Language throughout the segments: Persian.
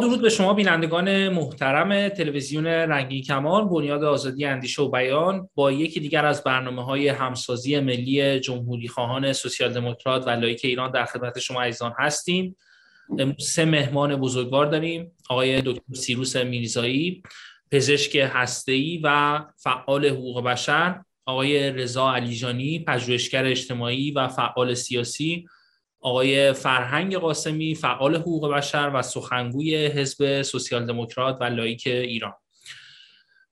درود به شما بینندگان محترم تلویزیون رنگی کمان بنیاد آزادی اندیشه و بیان با یکی دیگر از برنامه های همسازی ملی جمهوری خواهان سوسیال دموکرات و لایک ایران در خدمت شما عزیزان هستیم. سه مهمان بزرگوار داریم آقای دکتر سیروس میرزایی پزشک هسته‌ای و فعال حقوق بشر آقای رضا علیجانی پژوهشگر اجتماعی و فعال سیاسی. آقای فرهنگ قاسمی فعال حقوق بشر و سخنگوی حزب سوسیال دموکرات و لایک ایران.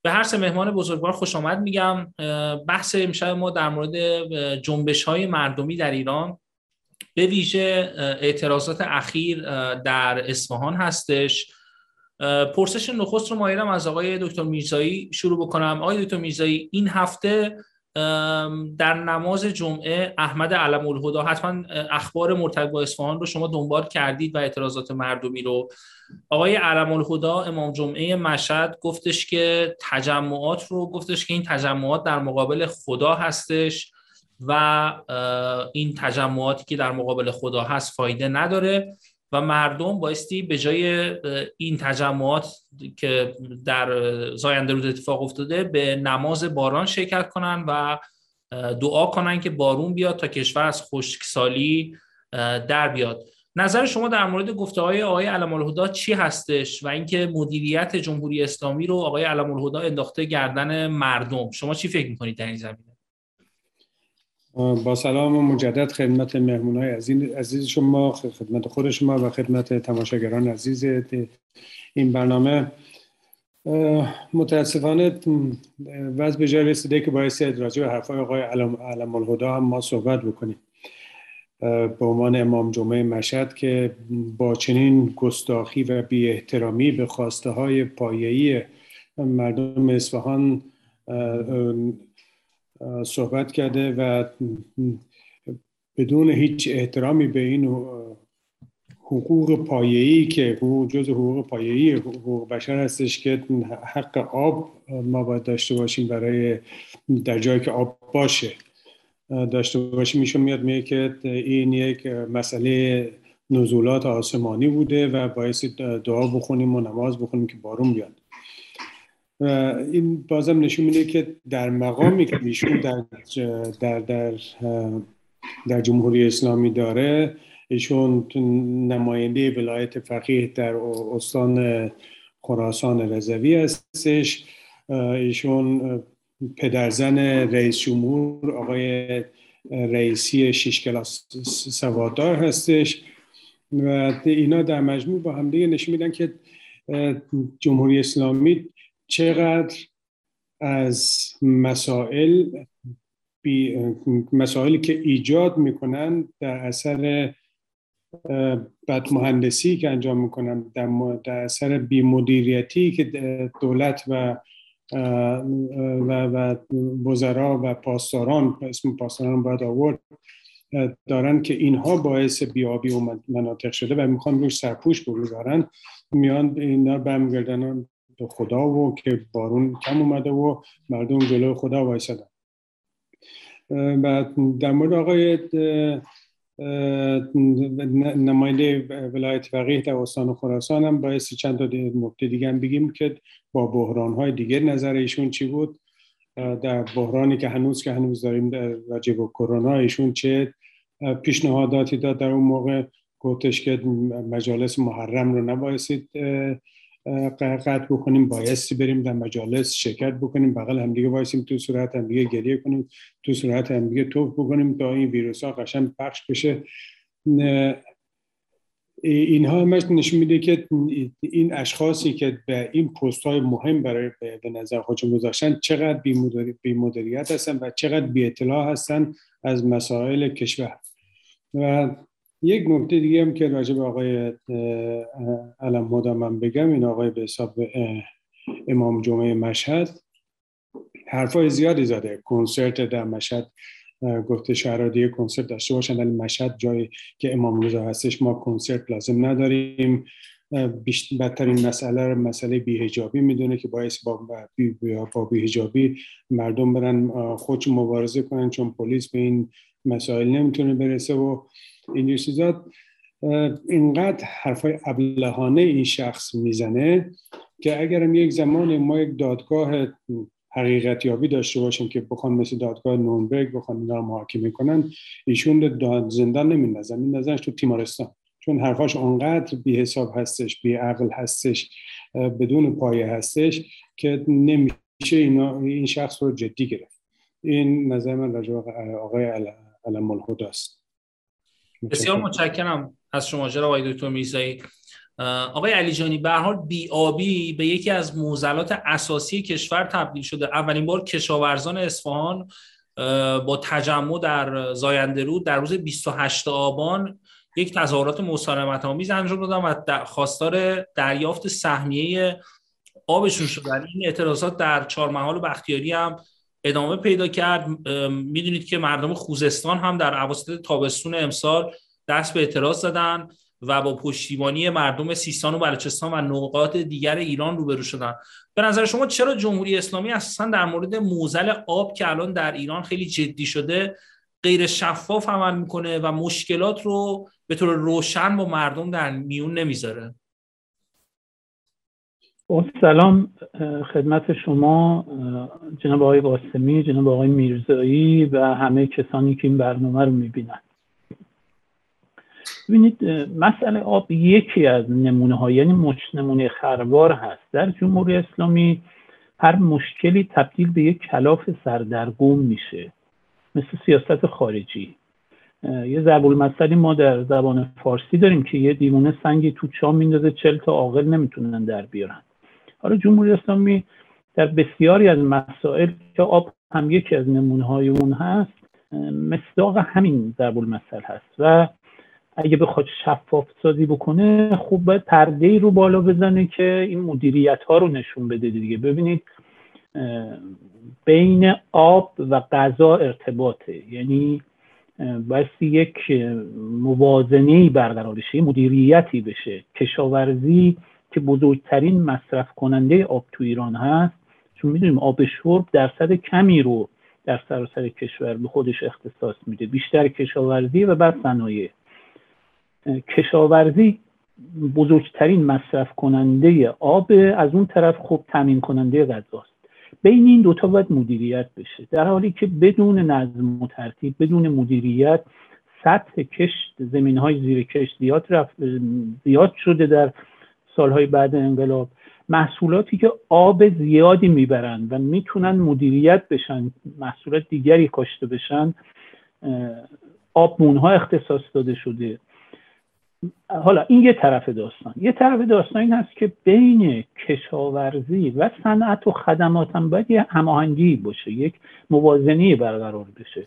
به هر سه مهمان بزرگوار خوش آمد میگم بحث امشب ما در مورد جنبش های مردمی در ایران به ویژه اعتراضات اخیر در اصفهان هستش. پرسش نخست رو مایلم از آقای دکتر میرزایی شروع بکنم. آقای دکتر میرزایی این هفته در نماز جمعه احمد علم الهدا حتما اخبار مرتبط با اصفهان رو شما دنبال کردید و اعتراضات مردمی رو. آقای علم الهدا امام جمعه مشهد گفتش که تجمعات رو گفتش که این تجمعات در مقابل خدا هستش و این تجمعاتی که در مقابل خدا هست فایده نداره. و مردم بایستی به جای این تجمعات که در زاینده روز اتفاق افتاده به نماز باران شرکت کنن و دعا کنن که بارون بیاد تا کشور از خشکسالی در بیاد. نظر شما در مورد گفته های آقای علم الهدا چی هستش و اینکه مدیریت جمهوری اسلامی رو آقای علم الهدا انداخته گردن مردم؟ شما چی فکر می‌کنید در این زمینه؟ با سلام و مجدد خدمت مهمون های عزیز شما خدمت خود شما و خدمت تماشاگران عزیز این برنامه. متاسفانه وضع به جای رسیده که باعث راجع به حرفای آقای علم الهدا هم ما صحبت بکنیم. به عنوان امام جمعه مشهد که با چنین گستاخی و بی احترامی به خواسته های پایه‌ای مردم اصفهان صحبت کرده و بدون هیچ احترامی به این حقوق پایه‌ای که حقوق جز حقوق پایه‌ای حقوق بشر هستش که حق آب ما باید داشته باشیم برای در جایی که آب باشه. داشته باشیم. میشون میاد میگه که این یک مسئله نزولات آسمانی بوده و باعث دعا بخونیم و نماز بخونیم که بارون بیاد. این بازم نشون میده که در مقامی که ایشون در در در در جمهوری اسلامی داره ایشون نماینده ولایت فقیه در استان خراسان رضوی هستش. ایشون پدرزن رئیس جمهور آقای رئیسی شش کلاس سوادار هستش. و اینا در مجموع با همدیگه نشون میدن که جمهوری اسلامی چقدر از مسائل مسائلی که ایجاد می‌کنن در اثر بدمهندسی که انجام می‌کنن در, در اثر بیمدیریتی که دولت و و, و وزرا و پاسداران اسم پاسداران باید آورد دارن که اینها باعث بیابی و مناطق شده و می‌خوان روش سرپوش بگذارن میان اینا برمیگردن خدا و که بارون کم اومده و مردم جلو خدا وایسادن. و در مورد آقای نماینده ولایت فقیه در استان خراسان هم باعث چند تا نکته دیگه هم بگیم که با بحران های دیگه نظر ایشون چی بود؟ در بحرانی که هنوز که هنوز داریم راجع به کرونا ایشون چه پیشنهاداتی داد در اون موقع؟ گفتش که مجالس محرم رو نبایستید قطع بکنیم بایستی بریم در مجالس شرکت بکنیم بغل همدیگه وایسیم تو صورت همدیگه گریه کنیم تو صورت همدیگه توف بکنیم تا این ویروس ها قشن پخش بشه. اینها همش نشون میده که این اشخاصی که به این پست های مهم برای به نظر خودشون گذاشتن چقدر بی مدیریت هستن و چقدر بی اطلاع هستن از مسائل کشور. و یک نکته دیگه هم که راجع به آقای علم هدا من بگم این آقای به حساب امام جمعه مشهد حرفای زیادی زده. کنسرت در مشهد گفته شهرها دیگه کنسرت داشته باشن ولی مشهد جایی که امام رضا هستش ما کنسرت لازم نداریم. بدترین مسئله رو مسئله بیهجابی می‌دونه که باعث با, با بیهجابی مردم برن خودش مبارزه کنن چون پلیس به این مسائل نمی‌تونه برسه و این چیزا اینقدر حرفای ابلهانه این شخص می‌زنه که اگرم یک زمان ما یک دادگاه حقیقت یابی داشته باشیم که بخوان مثل دادگاه نونبرگ بخوان اینا رو محاکمه کنن ایشون داد زندان نمیندازن میندازنش تو تیمارستان. چون حرفاش اونقدر بی حساب هستش بی عقل هستش بدون پایه هستش که نمیشه اینا این شخص رو جدی گرفت. این نظر من راجع آقای علم الهداست. بسیار متشکرم. از شما جناب آقای دکتر میرزایی. آقای علی جانی به حال بی آبی به یکی از معضلات اساسی کشور تبدیل شده. اولین بار کشاورزان اصفهان با تجمع در زاینده رود در روز 28 آبان یک تظاهرات مسالمت آمیز انجام دادن و خواستار دریافت سهمیه آبشون شدن این اعتراضات در چهارمحال و بختیاری هم ادامه پیدا کرد. می‌دونید که مردم خوزستان هم در اواسط تابستون امسال دست به اعتراض زدن و با پشتیبانی مردم سیستان و بلوچستان و نقاط دیگر ایران روبرو شدن. به نظر شما چرا جمهوری اسلامی اساسا در مورد موزل آب که الان در ایران خیلی جدی شده غیر شفاف عمل می‌کنه و مشکلات رو به طور روشن با مردم در میون نمی‌ذاره؟ سلام خدمت شما جناب آقای قاسمی جناب آقای میرزایی و همه کسانی که این برنامه رو می‌بینن. ببینید مسئله آب یکی از نمونه ها یعنی مش نمونه خروار هست. در جمهوری اسلامی هر مشکلی تبدیل به یک کلاف سردرگم میشه مثل سیاست خارجی. یه ضرب المثلی ما در زبان فارسی داریم که یه دیوونه سنگی تو چا میندازه چل تا عاقل نمی‌تونن در بیارن. حالا جمهوری اسلامی در بسیاری از مسائل که آب هم یکی از نمونه های اون هست مصداق همین ضرب المثل هست و اگه بخواد شفاف سازی بکنه خوب باید پرده ای رو بالا بزنه که این مدیریت ها رو نشون بده دیگه. ببینید بین آب و غذا ارتباطه. یعنی باید یک موازنه برقرار بشه مدیریتی بشه. کشاورزی که بزرگترین مصرف کننده آب تو ایران هست. چون می‌دونیم آب شرب درصد کمی رو در سراسر کشور به خودش اختصاص میده. بیشتر کشاورزی و بعد صنایع. کشاورزی بزرگترین مصرف کننده آب از اون طرف خوب تامین کننده غذاست. بین این دوتا باید مدیریت بشه. در حالی که بدون نظم و ترتیب بدون مدیریت سطح کشت زمین های زیر کشت زیاد, زیاد شده در سالهای بعد انقلاب محصولاتی که آب زیادی می‌برن و می‌تونن مدیریت بشن محصولات دیگری کاشته بشن آب مونها اختصاص داده شده. حالا این یه طرف داستان. یه طرف داستان این هست که بین کشاورزی و صنعت و خدمات هم باید یه هماهنگی باشه یک موازنه برقرار بشه.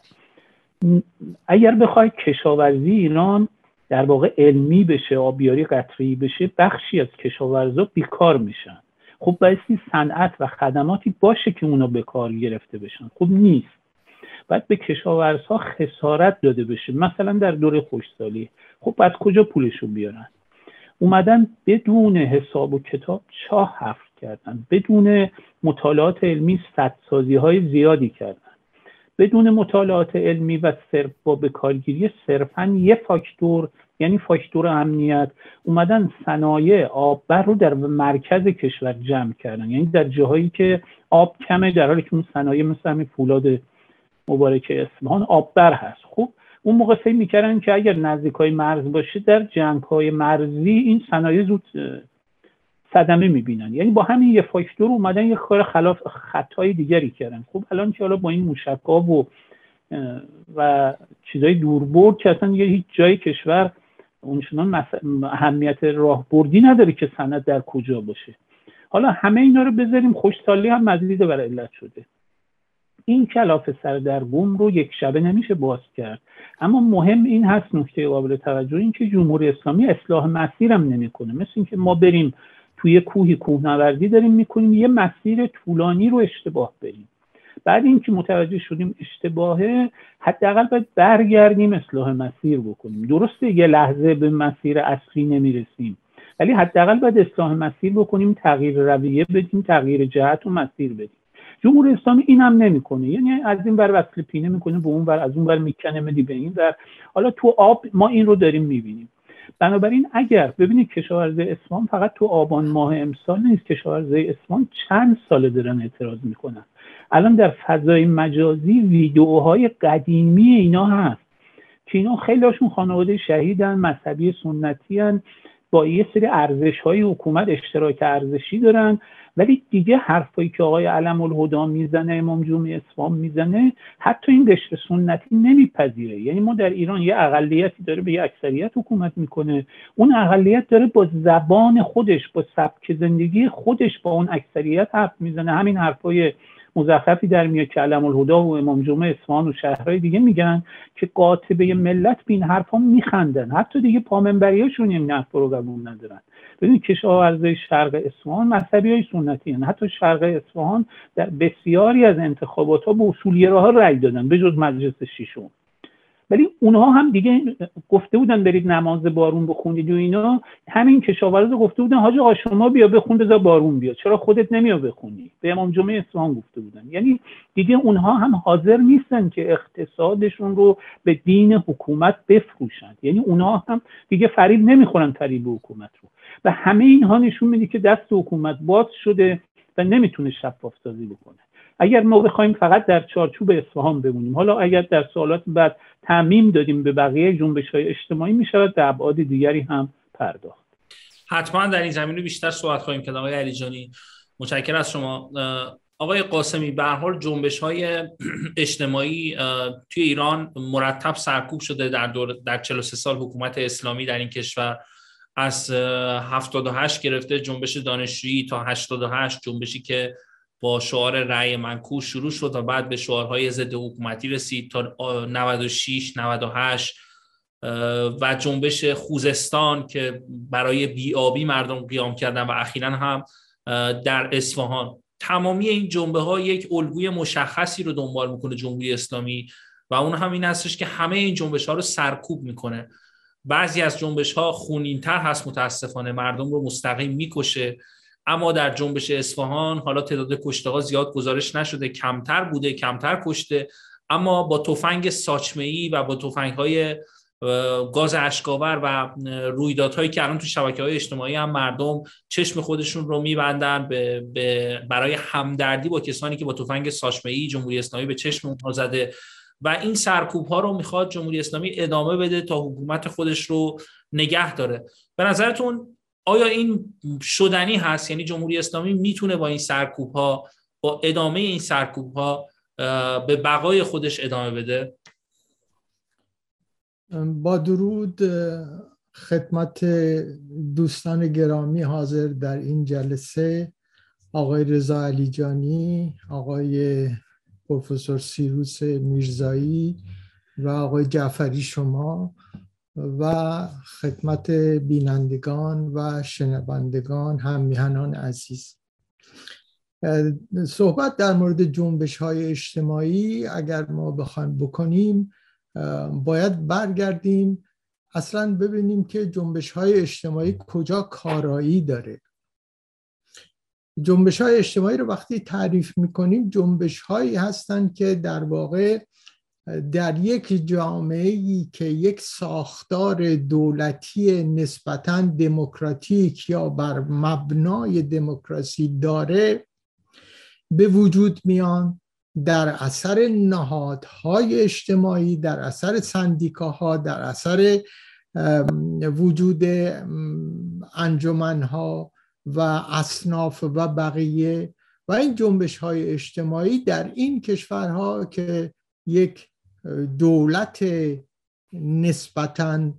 اگر بخوای کشاورزی ایران در واقع علمی بشه آبیاری قطری بشه بخشی از کشاورزا بیکار میشن. خب بایستی صنعت و خدماتی باشه که اونا به کار گرفته بشن. خب نیست. باید به کشاورزها خسارت داده بشه. مثلا در دوره خوشسالی. خب از کجا پولشون بیارن؟ اومدن بدون حساب و کتاب چاه حفر کردن. بدون مطالعات علمی سدسازی های زیادی کردن. بدون مطالعات علمی و صرف با به کارگیری صرفا یه فاکتور یعنی فاکتور امنیت اومدن صنایع آببر رو در مرکز کشور جمع کردن. یعنی در جاهایی که آب کمه در حالی که اون صنایع مثل همین فولاد مبارک اصفهان آببر هست. خب اون موقع فکر می‌کردن که اگر نزدیک های مرز باشه در جنگ های مرزی این صنایع زود صدمه می‌بینن. یعنی با همین یه فاکتور اومدن یه کار خلاف خطای دیگری کردن. خب الان که حالا با این موشکا و و چیزای دوربرد که اصلا یه هیچ جای کشور اونچنان اهمیت راهبردی نداره که سند در کجا باشه. حالا همه اینا رو بذاریم خوشسالی هم مزید بر علت شده. این کلاف سردرگم رو یک شبه نمیشه باز کرد. اما مهم این هست نکته قابل توجه این که جمهوری اسلامی اصلاح مسیرم نمی‌کنه. مثل اینکه ما بریم توی کوهی کوهنوردی داریم می‌کنیم یه مسیر طولانی رو اشتباه بریم. بعد اینکه متوجه شدیم اشتباهه حداقل باید برگردیم اصلاح مسیر بکنیم. درسته یه لحظه به مسیر اصلی نمی‌رسیم ولی حداقل باید اصلاح مسیر بکنیم تغییر رویه بدیم تغییر جهت و مسیر بدیم. جمهوری اسلامی این هم نمی‌کنه. یعنی از این بر وصل پینه می‌کنه به اون بر از اون بر می‌کنه مدی به این در حالا تو آب ما این رو داریم می‌بینیم. بنابراین اگر ببینید کشاورزی اسفان فقط تو آبان ماه امسال نیست کشاورزی اسفان چند ساله دارن اعتراض می‌کنن. الان در فضای مجازی ویدیوهای قدیمی اینا هست که اینا خیلیشون خانواده شهیدن مذهبی سنتی هن با یه سری ارزش های حکومت اشتراک ارزشی دارن ولی دیگه حرفایی که آقای علم الهدا می‌زنه امام جمعه اسلام می‌زنه حتی این قشر سنتی نمیپذیره. یعنی ما در ایران یه اقلیتی داره به یه اکثریت حکومت می‌کنه. اون اقلیت داره با زبان خودش با سبک زندگی خودش با اون اکثریت حرف می‌زنه. همین حرفای مزخرفی در میاد که علم الهدا و امام جمعه اصفهان و شهرهای دیگه میگن که قاطبه ملت به این حرفا میخندن. حتی دیگه پامنبریاشون این حرف رو ندارن. ببینید کشاورزی شرق اصفهان مذهبی های سنتی هن. حتی شرق اصفهان در بسیاری از انتخابات ها به اصولگراها رأی دادن به جز مجلس ششم. ولی اونها هم دیگه گفته بودن برید نماز بارون بخونید و اینا. همین کشاورز گفته بودن حاج آقا شما بیا بخون بذار بارون بیاد. چرا خودت نمیا بخونی؟ به امام جمعه اصفهان گفته بودن. یعنی دیگه اونها هم حاضر نیستن که اقتصادشون رو به دین حکومت بفروشند. یعنی اونها هم دیگه فریب نمی‌خورن فریب حکومت رو. و همه اینها نشون میده که دست حکومت باز شده و نمی‌تونه شفاف سازی بکنه. اگر ما بخوایم فقط در چارچوب اصفهان بمونیم حالا اگر در سوالات بعد تعمیم دادیم به بقیه جنبش های اجتماعی می شود به ابعاد دیگری هم پرداخت. حتما در این زمینه بیشتر صحبت خواهیم کرد آقای علیجانی. متشکرم از شما. آقای قاسمی به حال جنبش های اجتماعی توی ایران مرتب سرکوب شده در دور در 43 سال حکومت اسلامی در این کشور. از 78 گرفته جنبش دانشجویی تا 88 جنبشی که با شعار رأی منکوش شروع شد و بعد به شعارهای ضد حکومتی رسید تا 96 98 و جنبش خوزستان که برای بیابی مردم قیام کردن و اخیرا هم در اصفهان. تمامی این جنبه ها یک الگوی مشخصی رو دنبال می‌کنه جمهوری اسلامی و اون هم این هستش که همه این جنبش ها رو سرکوب می‌کنه. بعضی از جنبش ها خونینتر هست متاسفانه مردم رو مستقیم می‌کشه. اما در جنبش اصفهان حالا تعداد کشته زیاد گزارش نشده. کمتر بوده کمتر کشته. اما با تفنگ ساچمه ای و با تفنگ های گاز اشکاور و رویدادهایی که الان تو شبکه های اجتماعی هم مردم چشم خودشون رو میبندن به, برای همدردی با کسانی که با تفنگ ساچمه ای جمهوری اسلامی به چشم اونها زده. و این سرکوب ها رو می‌خواد جمهوری اسلامی ادامه بده تا حکومت خودش رو نگه داره. به نظرتون آیا این شدنی هست؟ یعنی جمهوری اسلامی می‌تونه با این سرکوب ها با ادامه این سرکوب ها به بقای خودش ادامه بده؟ با درود خدمت دوستان گرامی حاضر در این جلسه آقای رضا علیجانی آقای پروفسور سیروس میرزایی و آقای جعفری شما و خدمت بینندگان و شنوندگان هم میهنان عزیز. صحبت در مورد جنبش های اجتماعی اگر ما بخوایم بکنیم باید برگردیم اصلا ببینیم که جنبش های اجتماعی کجا کارایی داره. جنبش های اجتماعی رو وقتی تعریف می‌کنیم جنبش هایی هستند که در واقع در یک جامعه ای که یک ساختار دولتی نسبتا دموکراتیک یا بر مبنای دموکراسی داره به وجود میان در اثر نهادهای اجتماعی در اثر سندیکاها در اثر وجود انجمنها و اصناف و بقیه و این جنبش های اجتماعی در این کشورها که یک دولت نسبتا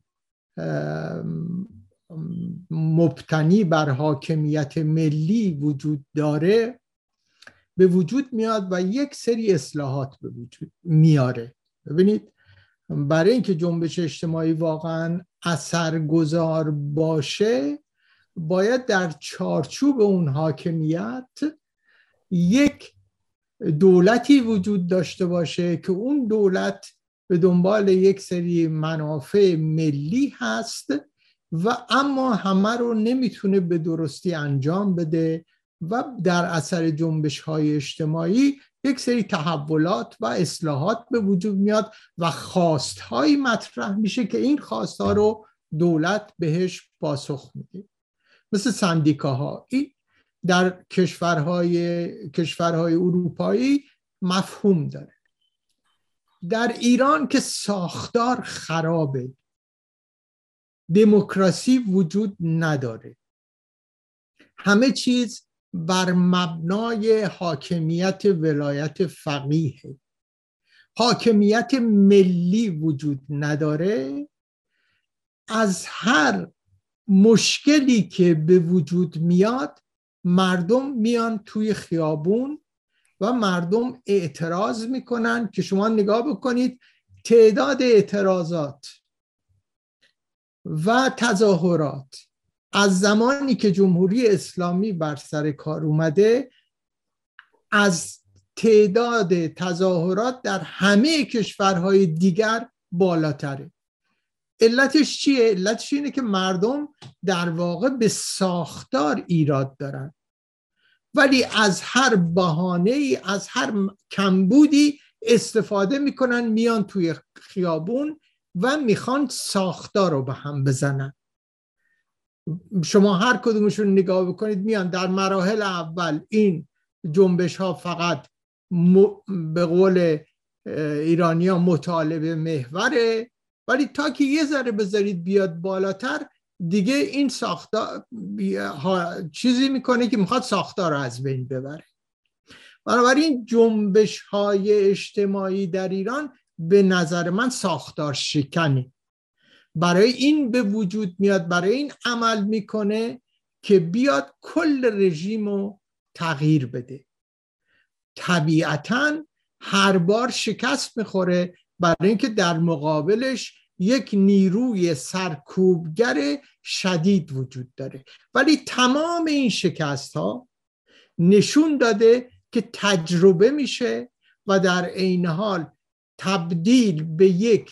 مبتنی بر حاکمیت ملی وجود داره به وجود میاد و یک سری اصلاحات به وجود میاره. ببینید برای اینکه جنبش اجتماعی واقعا اثرگذار باشه باید در چارچوب اون حاکمیت یک دولتی وجود داشته باشه که اون دولت به دنبال یک سری منافع ملی هست و اما همه رو نمی‌تونه به درستی انجام بده و در اثر جنبش های اجتماعی یک سری تحولات و اصلاحات به وجود میاد و خواست مطرح میشه که این خواست ها رو دولت بهش پاسخ میده. مثل سندیکاها این در کشورهای کشورهای اروپایی مفهوم داره. در ایران که ساختار خرابه دموکراسی وجود نداره. همه چیز بر مبنای حاکمیت ولایت فقیه. حاکمیت ملی وجود نداره. از هر مشکلی که به وجود میاد مردم میان توی خیابون و مردم اعتراض می‌کنن که شما نگاه بکنید تعداد اعتراضات و تظاهرات از زمانی که جمهوری اسلامی بر سر کار اومده از تعداد تظاهرات در همه کشورهای دیگر بالاتره. علتش چیه؟ علتش اینه که مردم در واقع به ساختار ایراد دارن. ولی از هر بهانه ای از هر کمبودی استفاده می‌کنن میان توی خیابون و می‌خوان ساختار رو به هم بزنن. شما هر کدومشون نگاه بکنید میان در مراحل اول این جنبش ها فقط به قول ایرانیا مطالبه محوره. ولی تا که یه ذره بذارید بیاد بالاتر دیگه این ساختار چیزی می‌کنه که می‌خواد ساختار رو از بین ببره. بنابراین جنبش های اجتماعی در ایران به نظر من ساختار شکنه برای این به وجود میاد برای این عمل می‌کنه که بیاد کل رژیم رو تغییر بده. طبیعتا هر بار شکست می‌خوره برای اینکه در مقابلش یک نیروی سرکوبگر شدید وجود داره. ولی تمام این شکست ها نشون داده که تجربه میشه و در عین حال تبدیل به یک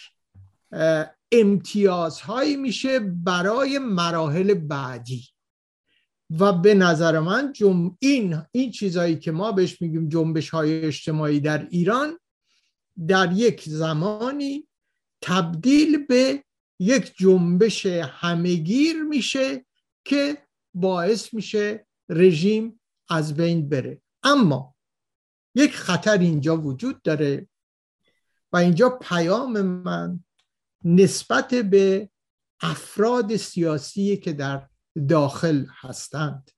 امتیازهایی میشه برای مراحل بعدی. و به نظر من جم... این این چیزهایی که ما بهش میگیم جنبش های اجتماعی در ایران در یک زمانی تبدیل به یک جنبش همگیر میشه که باعث میشه رژیم از بین بره. اما یک خطر اینجا وجود داره و اینجا پیام من نسبت به افراد سیاسی که در داخل هستند.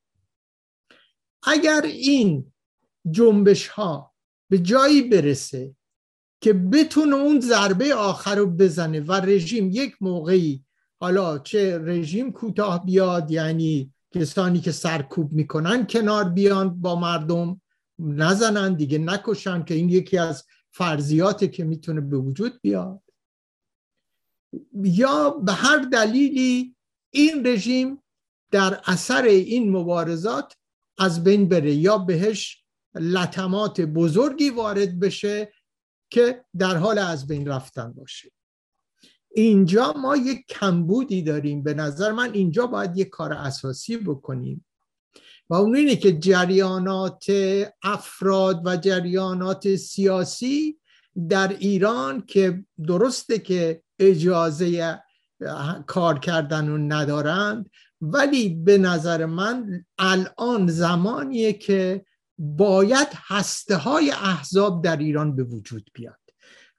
اگر این جنبش ها به جایی برسه که بتونه اون ضربه آخر رو بزنه و رژیم یک موقعی حالا چه رژیم کوتاه بیاد یعنی کسانی که سرکوب می‌کنن کنار بیان با مردم نزنن دیگه نکشن که این یکی از فرضیاته که می‌تونه به وجود بیاد. یا به هر دلیلی این رژیم در اثر این مبارزات از بین بره یا بهش لطمات بزرگی وارد بشه که در حال از بین رفتن باشه. اینجا ما یک کمبودی داریم. به نظر من اینجا باید یک کار اساسی بکنیم. و اون اینه که جریانات افراد و جریانات سیاسی در ایران که درسته که اجازه کار کردن رو ندارند ولی به نظر من الان زمانیه که باید هسته های احزاب در ایران به وجود بیاد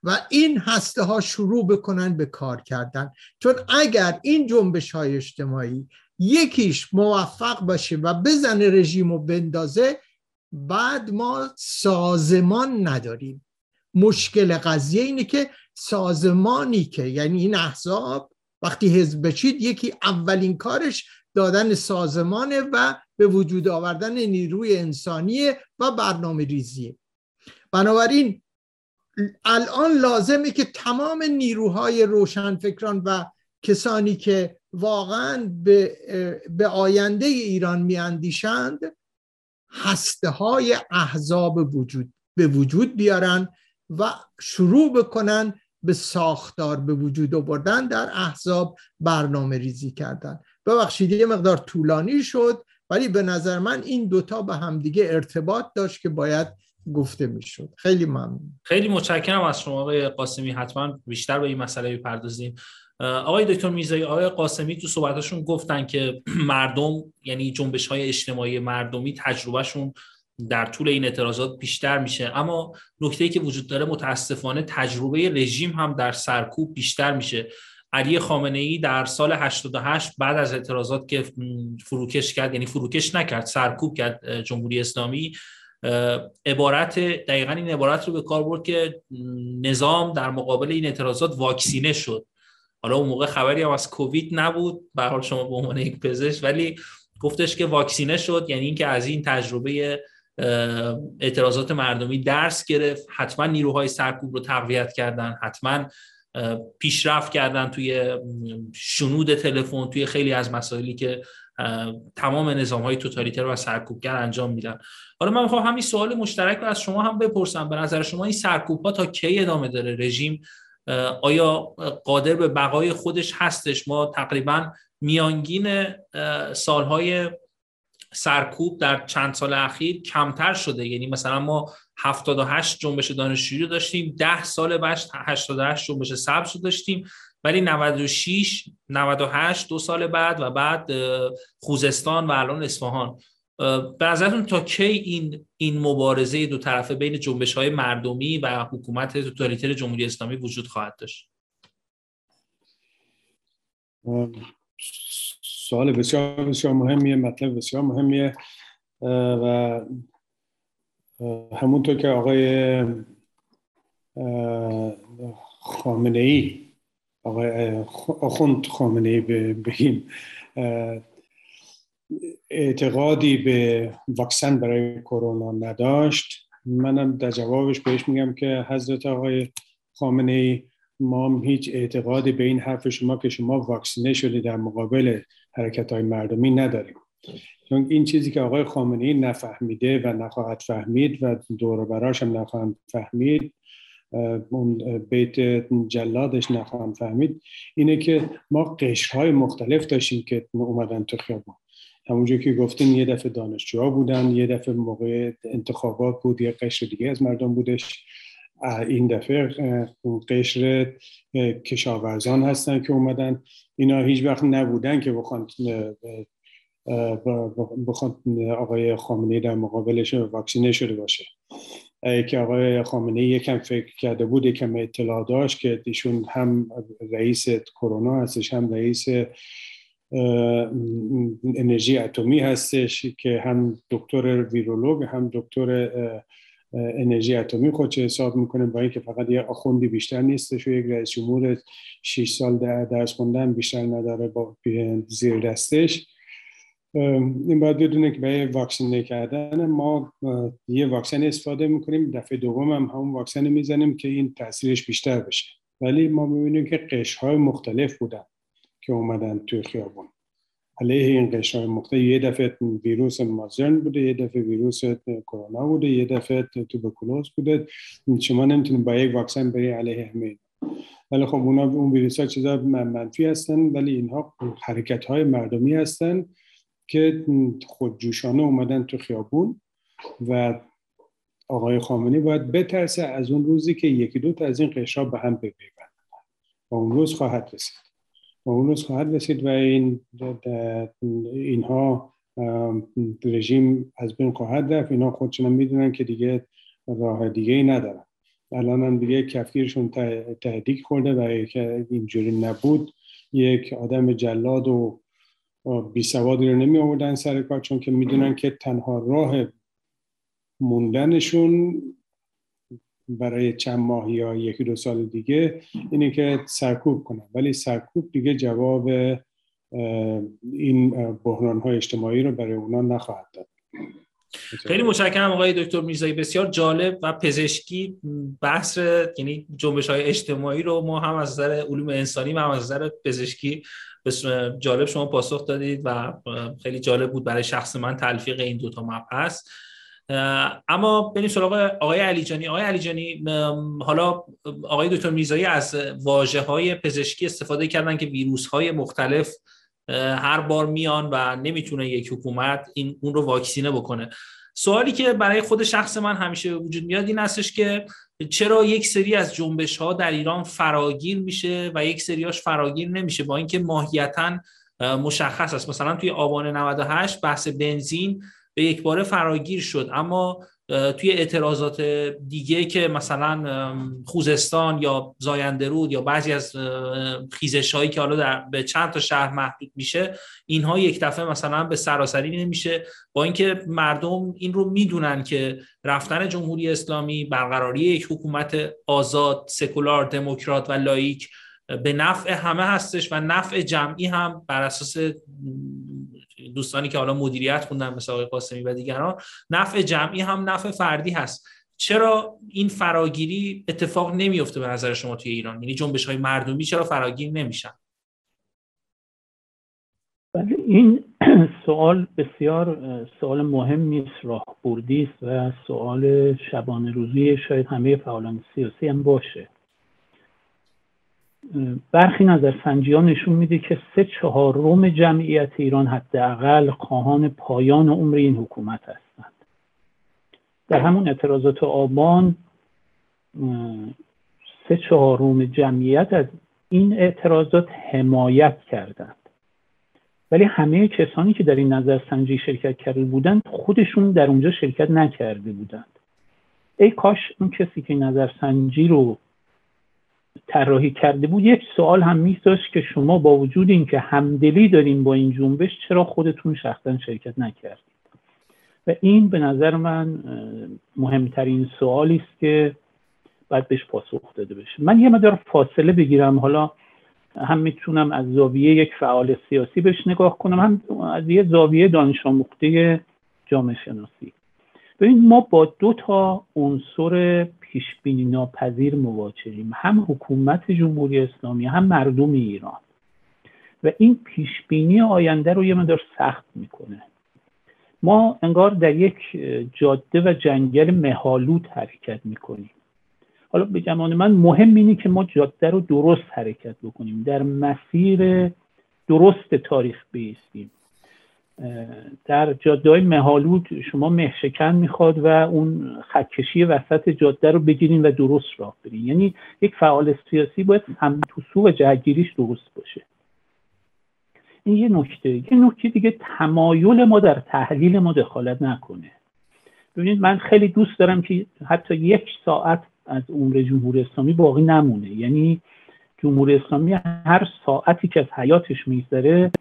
و این هسته ها شروع بکنن به کار کردن. چون اگر این جنبش های اجتماعی یکیش موفق باشه و بزنه رژیم و بندازه بعد ما سازمان نداریم. مشکل قضیه اینه که سازمانی که یعنی این احزاب وقتی حزب بشید یکی اولین کارش دادن سازمانه و به وجود آوردن نیروی انسانی و برنامه ریزیه بنابراین الان لازمه که تمام نیروهای روشنفکران و کسانی که واقعا به, به آینده ایران میاندیشند هسته های احزاب وجود به وجود بیارن و شروع بکنن به ساختار به وجود آوردن در احزاب برنامه ریزی کردن. ببخشید یه مقدار طولانی شد. ولی به نظر من این دوتا به همدیگه ارتباط داشت که باید گفته می‌شد. خیلی ممنون. خیلی متشکرم از شما آقای قاسمی. حتما بیشتر به این مسئله بپردازیم آقای دکتر میزایی آقای قاسمی تو صحبتاشون گفتن که مردم یعنی جنبش های اجتماعی مردمی تجربهشون در طول این اعتراضات بیشتر میشه. اما نکته که وجود داره متاسفانه تجربه رژیم هم در سرکوب بیشتر میشه. علی خامنه ای در سال 88 بعد از اعتراضات که فروکش کرد یعنی فروکش نکرد سرکوب کرد جمهوری اسلامی عبارت دقیقا این عبارت رو به کار برد که نظام در مقابل این اعتراضات واکسینه شد. حالا اون موقع خبری هم از کووید نبود به حال شما به عنوان یک پزشک ولی گفتش که واکسینه شد یعنی اینکه از این تجربه اعتراضات مردمی درس گرفت حتما نیروهای سرکوب رو تقویت کردن حتما پیشرفت کردن توی شنود تلفن توی خیلی از مسائلی که تمام نظام های توتالیتر و سرکوبگر انجام میدن. حالا من می‌خوام همین سوال مشترک رو از شما هم بپرسم. به نظر شما این سرکوب ها تا کی ادامه داره؟ رژیم آیا قادر به بقای خودش هستش؟ ما تقریبا میانگین سالهای سرکوب در چند سال اخیر کمتر شده. یعنی مثلا ما 78 جنبش دانشجویی رو داشتیم 10 سال بعد 88 جنبش سبز رو داشتیم ولی 96 98 دو سال بعد و بعد خوزستان و الان اصفهان. به نظرتون تا کی این این مبارزه دو طرفه بین جنبش های مردمی و حکومت توتالیتر جمهوری اسلامی وجود خواهد داشت؟ سوال بسیار بسیار مهمیه مطلب بسیار مهمیه و همونطور که آقای خامنه ای آقای آخوند خامنه ای بگیم اعتقادی به واکسن برای کرونا نداشت. منم در جوابش بهش میگم که حضرت آقای خامنه ای ما هیچ اعتقادی به این حرف شما که شما واکسینه شده در مقابل حرکت های مردمی نداریم. چون این چیزی که آقای خامنه ای نفهمیده و نخواهد فهمید و دور براش هم نخواهند فهمید اون بیت جلادش نخواهند فهمید اینه که ما قشرهای مختلف داشتیم که اومدن تو خیابان. همونجور که گفتین یه دفعه دانشجوها بودن یه دفعه موقع انتخابات بود یه قشر دیگه از مردم بودش. این دفعه قشر کشاورزان هستن که اومدن. اینا هیچ وقت نبودن که بخوان بخوان آقای خامنه در مقابلش واکسینه شده باشه که آقای خامنه یکم فکر کرده بود یکم اطلاع داشت که ایشون هم رئیس کرونا هستش هم رئیس انرژی اتمی هستش که هم دکتر ویرولوگ هم دکتر انرژی اتمی خودش حساب می‌کنه با اینکه فقط یه آخوندی بیشتر نیستش و یک رئیس جمهور 6 سال درس خوندن بیشتر نداره با زیر دستش. این باید بدونه که برای واکسینه کردن ما یه واکسن استفاده می‌کنیم دفعه دوم هم همون واکسن می‌زنیم که این تاثیرش بیشتر بشه. ولی ما می‌بینیم که قشرهای مختلف بودن که اومدن توی خیابون. علیه این قشرهای مختلف یه دفعه ویروس مازرن بوده یه دفعه ویروس کرونا بوده یه دفعه توبرکولوز بوده. شما نمی‌تونید با یک واکسن بری علیه همه ولی خب اونا اون ویروس ها چیزا منفی هستن ولی اینها حرکت های مردمی هستن. که خودجوشانه اومدن تو خیابون و آقای خامنی باید بترسه از اون روزی که یکی دو تا از این قشرها به هم بپیوندن. و اون روز خواهد رسید. و اون روز خواهد رسید و این اینها رژیم از بین خواهد رفت. اینها خودشون می‌دونن که دیگه راه دیگه ای ندارن. الان هم دیگه کفگیرشون تهدیک خورده و اینجوری نبود. یک آدم جلاد و بی سوادی رو نمی آوردن سر کار چون که می‌دونن که تنها راه موندنشون برای چند ماه یا یکی دو سال دیگه اینه که سرکوب کنن. ولی سرکوب دیگه جواب این بحران های اجتماعی رو برای اونا نخواهد داد. خیلی متشکرم آقای دکتر میرزایی. بسیار جالب و پزشکی بحث یعنی جنبش های اجتماعی رو ما هم از نظر علوم انسانی و هم از نظر پزشکی جالب شما پاسخ دادید و خیلی جالب بود برای شخص من تلفیق این دوتا مبحث. اما بریم سراغ آقای علیجانی. آقای علیجانی حالا آقای دکتر میزایی از واجه های پزشکی استفاده کردن که ویروس های مختلف هر بار میان و نمی‌تونه یک حکومت این اون رو واکسینه بکنه. سوالی که برای خود شخص من همیشه وجود میاد این هستش که چرا یک سری از جنبش ها در ایران فراگیر میشه و یک سریاش فراگیر نمیشه؟ با اینکه ماهیتا مشخص است. مثلا توی آبان 98 بحث بنزین به یک باره فراگیر شد. اما توی اعتراضات دیگه که مثلا خوزستان یا زایندرود یا بعضی از خیزش هایی که حالا در به چند تا شهر محدود میشه اینها یک دفعه مثلا به سراسری نمیشه. با اینکه مردم این رو می‌دونن که رفتن جمهوری اسلامی برقراری یک حکومت آزاد سکولار دموکرات و لایک به نفع همه هستش و نفع جمعی هم بر اساس دوستانی که حالا مدیریت خوندن مثل آقای قاسمی و دیگران نفع جمعی هم نفع فردی هست. چرا این فراگیری اتفاق نمیفته به نظر شما توی ایران؟ یعنی جنبش های مردمی چرا فراگیر نمیشن؟ بله این سوال بسیار سوال مهم است راه بردی است و سوال شبانه روزی شاید همه فعالان سیاسی هم باشه. برخی نظرسنجی ها نشون میده که سه چهارم جمعیت ایران حداقل خواهان پایان عمر این حکومت هستند. در همون اعتراضات آبان سه چهارم جمعیت از این اعتراضات حمایت کردند. ولی همه کسانی که در این نظرسنجی شرکت کرده بودند خودشون در اونجا شرکت نکرده بودند. ای کاش اون کسی که نظرسنجی رو طراحی کرده بود. یک سوال هم میذاشت که شما با وجود اینکه همدلی دارین با این جنبش چرا خودتون شخصا شرکت نکردید؟ و این به نظر من مهمترین سوالی است که باید بهش پاسخ داده بشه. من یه مدار فاصله بگیرم. حالا هم می‌تونم از زاویه یک فعال سیاسی بهش نگاه کنم هم از یه زاویه دانش آموخته جامعه شناسی. ببین ما با دو تا عنصر پیش بینی ناپذیر مواجهیم. هم حکومت جمهوری اسلامی هم مردم ایران. و این پیش بینی آینده رو یه مدار سخت می‌کنه. ما انگار در یک جاده و جنگل مهالود حرکت می‌کنیم. حالا به گمان من مهم اینه که ما جاده رو درست حرکت بکنیم. در مسیر درست تاریخ بیستیم در جاده های مهالود شما مهشکن می‌خواد و اون خطکشی وسط جاده رو بگیرین و درست راه برین. یعنی یک فعال سیاسی باید هم تو سو و جهگیریش درست باشه. این یه نکته. یه نکته دیگه تمایل ما در تحلیل ما دخالت نکنه. ببینید من خیلی دوست دارم که حتی یک ساعت از عمر جمهوری اسلامی باقی نمونه. یعنی جمهوری اسلامی هر ساعتی که از حیاتش میگذره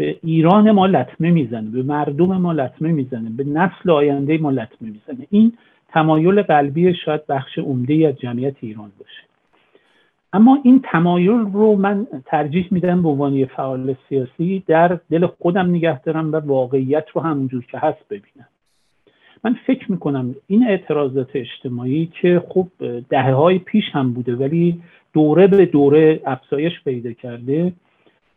به ایران ما لطمه می‌زنه به مردم ما لطمه می‌زنه به نسل آینده ما لطمه می‌زنه. این تمایل قلبی شاید بخش عمده از جمعیت ایران باشه. اما این تمایل رو من ترجیح میدم به عنوان فعال سیاسی در دل خودم نگه دارم و واقعیت رو همونجور که هست ببینم. من فکر می‌کنم این اعتراضات اجتماعی که خب دهه های پیش هم بوده ولی دوره به دوره افزایش پیدا کرده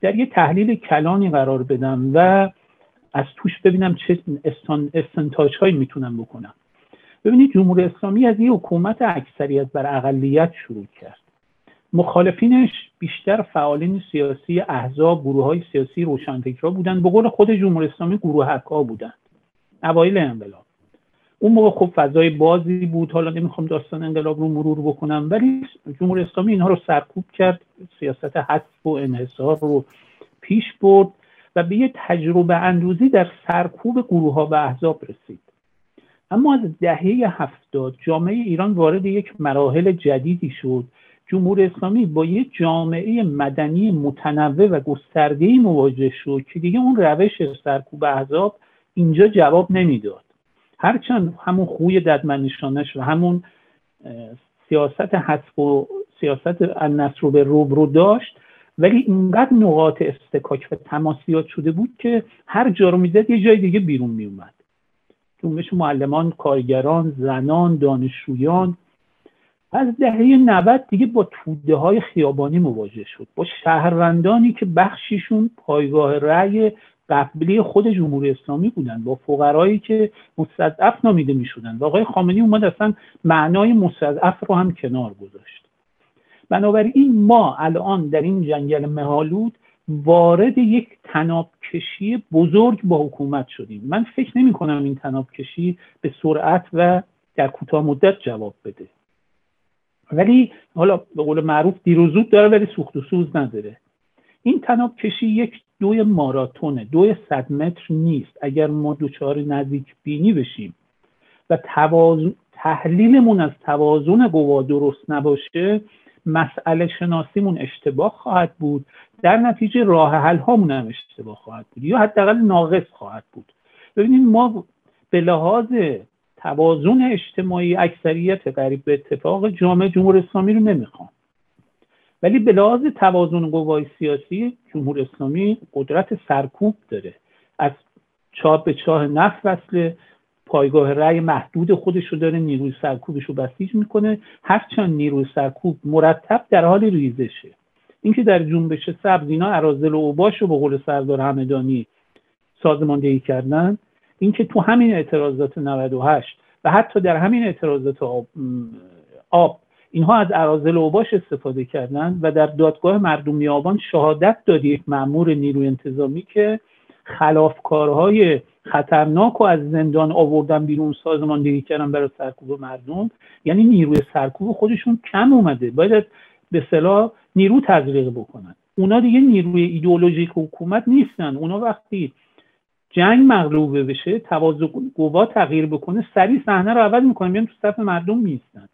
در یه تحلیل کلانی قرار بدم و از توش ببینم چه استنتاج هایی می‌تونم بکنم. ببینید جمهوری اسلامی از یه حکومت اکثریت بر اقلیت شروع کرد. مخالفینش بیشتر فعالین سیاسی احزاب گروه های سیاسی روشنفکرها بودند. به قول خود جمهوری اسلامی گروه ها بودند. اوایل انقلاب. اون موقع خب فضای بازی بود حالا نمی‌خوام داستان انقلاب رو مرور بکنم ولی جمهوری اسلامی اینها رو سرکوب کرد سیاست حذف و انحصار رو پیش برد و به یه تجربه اندوزی در سرکوب گروه ها و احزاب رسید. اما از دهه هفتاد جامعه ایران وارد یک مراحل جدیدی شد. جمهوری اسلامی با یک جامعه مدنی متنوع و گسترده‌ای مواجه شد که دیگه اون روش سرکوب احزاب اینجا جواب نمی‌داد. هرچند همون خوی ددمنشانش و همون سیاست حذف و سیاست النصر رو به روب رو داشت ولی اینقدر نقاط استکاک و تماسیات شده بود که هر جا رو می‌زد یه جای دیگه بیرون میومد جنبش معلمان کارگران زنان دانشجویان. از دهه 90 دیگه با توده های خیابانی مواجه شد. با شهروندانی که بخشیشون پایگاه رأی قبلی خود جمهوری اسلامی بودن. با فقرایی که مستضعف نامیده می‌شدن. و آقای خامنی اومد اصلا معنای مستضعف رو هم کنار گذاشت. بنابراین ما الان در این جنگل مهالود وارد یک تنابکشی بزرگ با حکومت شدیم. من فکر نمی کنم این تنابکشی به سرعت و در کوتاه مدت جواب بده. ولی حالا به قول معروف دیروزود داره ولی سوخت و سوز نداره. این تناب کشی یک دوی ماراتونه دوی صد متر نیست. اگر ما دوچار نزدیک بینی بشیم و توازن تحلیلمون از توازن قوا درست نباشه مسئله شناسیمون اشتباه خواهد بود. در نتیجه راه حل هامون هم اشتباه خواهد بود یا حداقل ناقص خواهد بود. ببینید ما به لحاظ توازن اجتماعی اکثریت قریب به اتفاق جامعه جمهور اسلامی رو نمی‌خوام. ولی به لحاظ توازن قوای سیاسی جمهور اسلامی قدرت سرکوب داره. از چاه به چاه نفت وصله پایگاه رأی محدود خودش رو داره نیروی سرکوبش رو بسیج می‌کنه. هرچند نیروی سرکوب مرتب در حال ریزشه. اینکه در جنبش سبز اینا ارازل و اوباش رو به قول سردار همدانی سازماندهی کردن اینکه تو همین اعتراضات 98 و حتی در همین اعتراضات آب, آب اینها از ارازل و اوباش استفاده کردن و در دادگاه مردم میابان شهادت داد یک مأمور نیروی انتظامی که خلافکارهای خطرناک و از زندان آوردن بیرون سازماندهی کردن برای سرکوب مردم. یعنی نیروی سرکوب خودشون کم اومده. باید به صلاح نیرو تزریق بکنن. اونا دیگه نیروی ایدئولوژیک حکومت نیستن. اونا وقتی جنگ مغلوبه بشه توازن قوا تغییر بکنه سریع صحنه رو عوض می‌کنن میان تو صف مردم میستن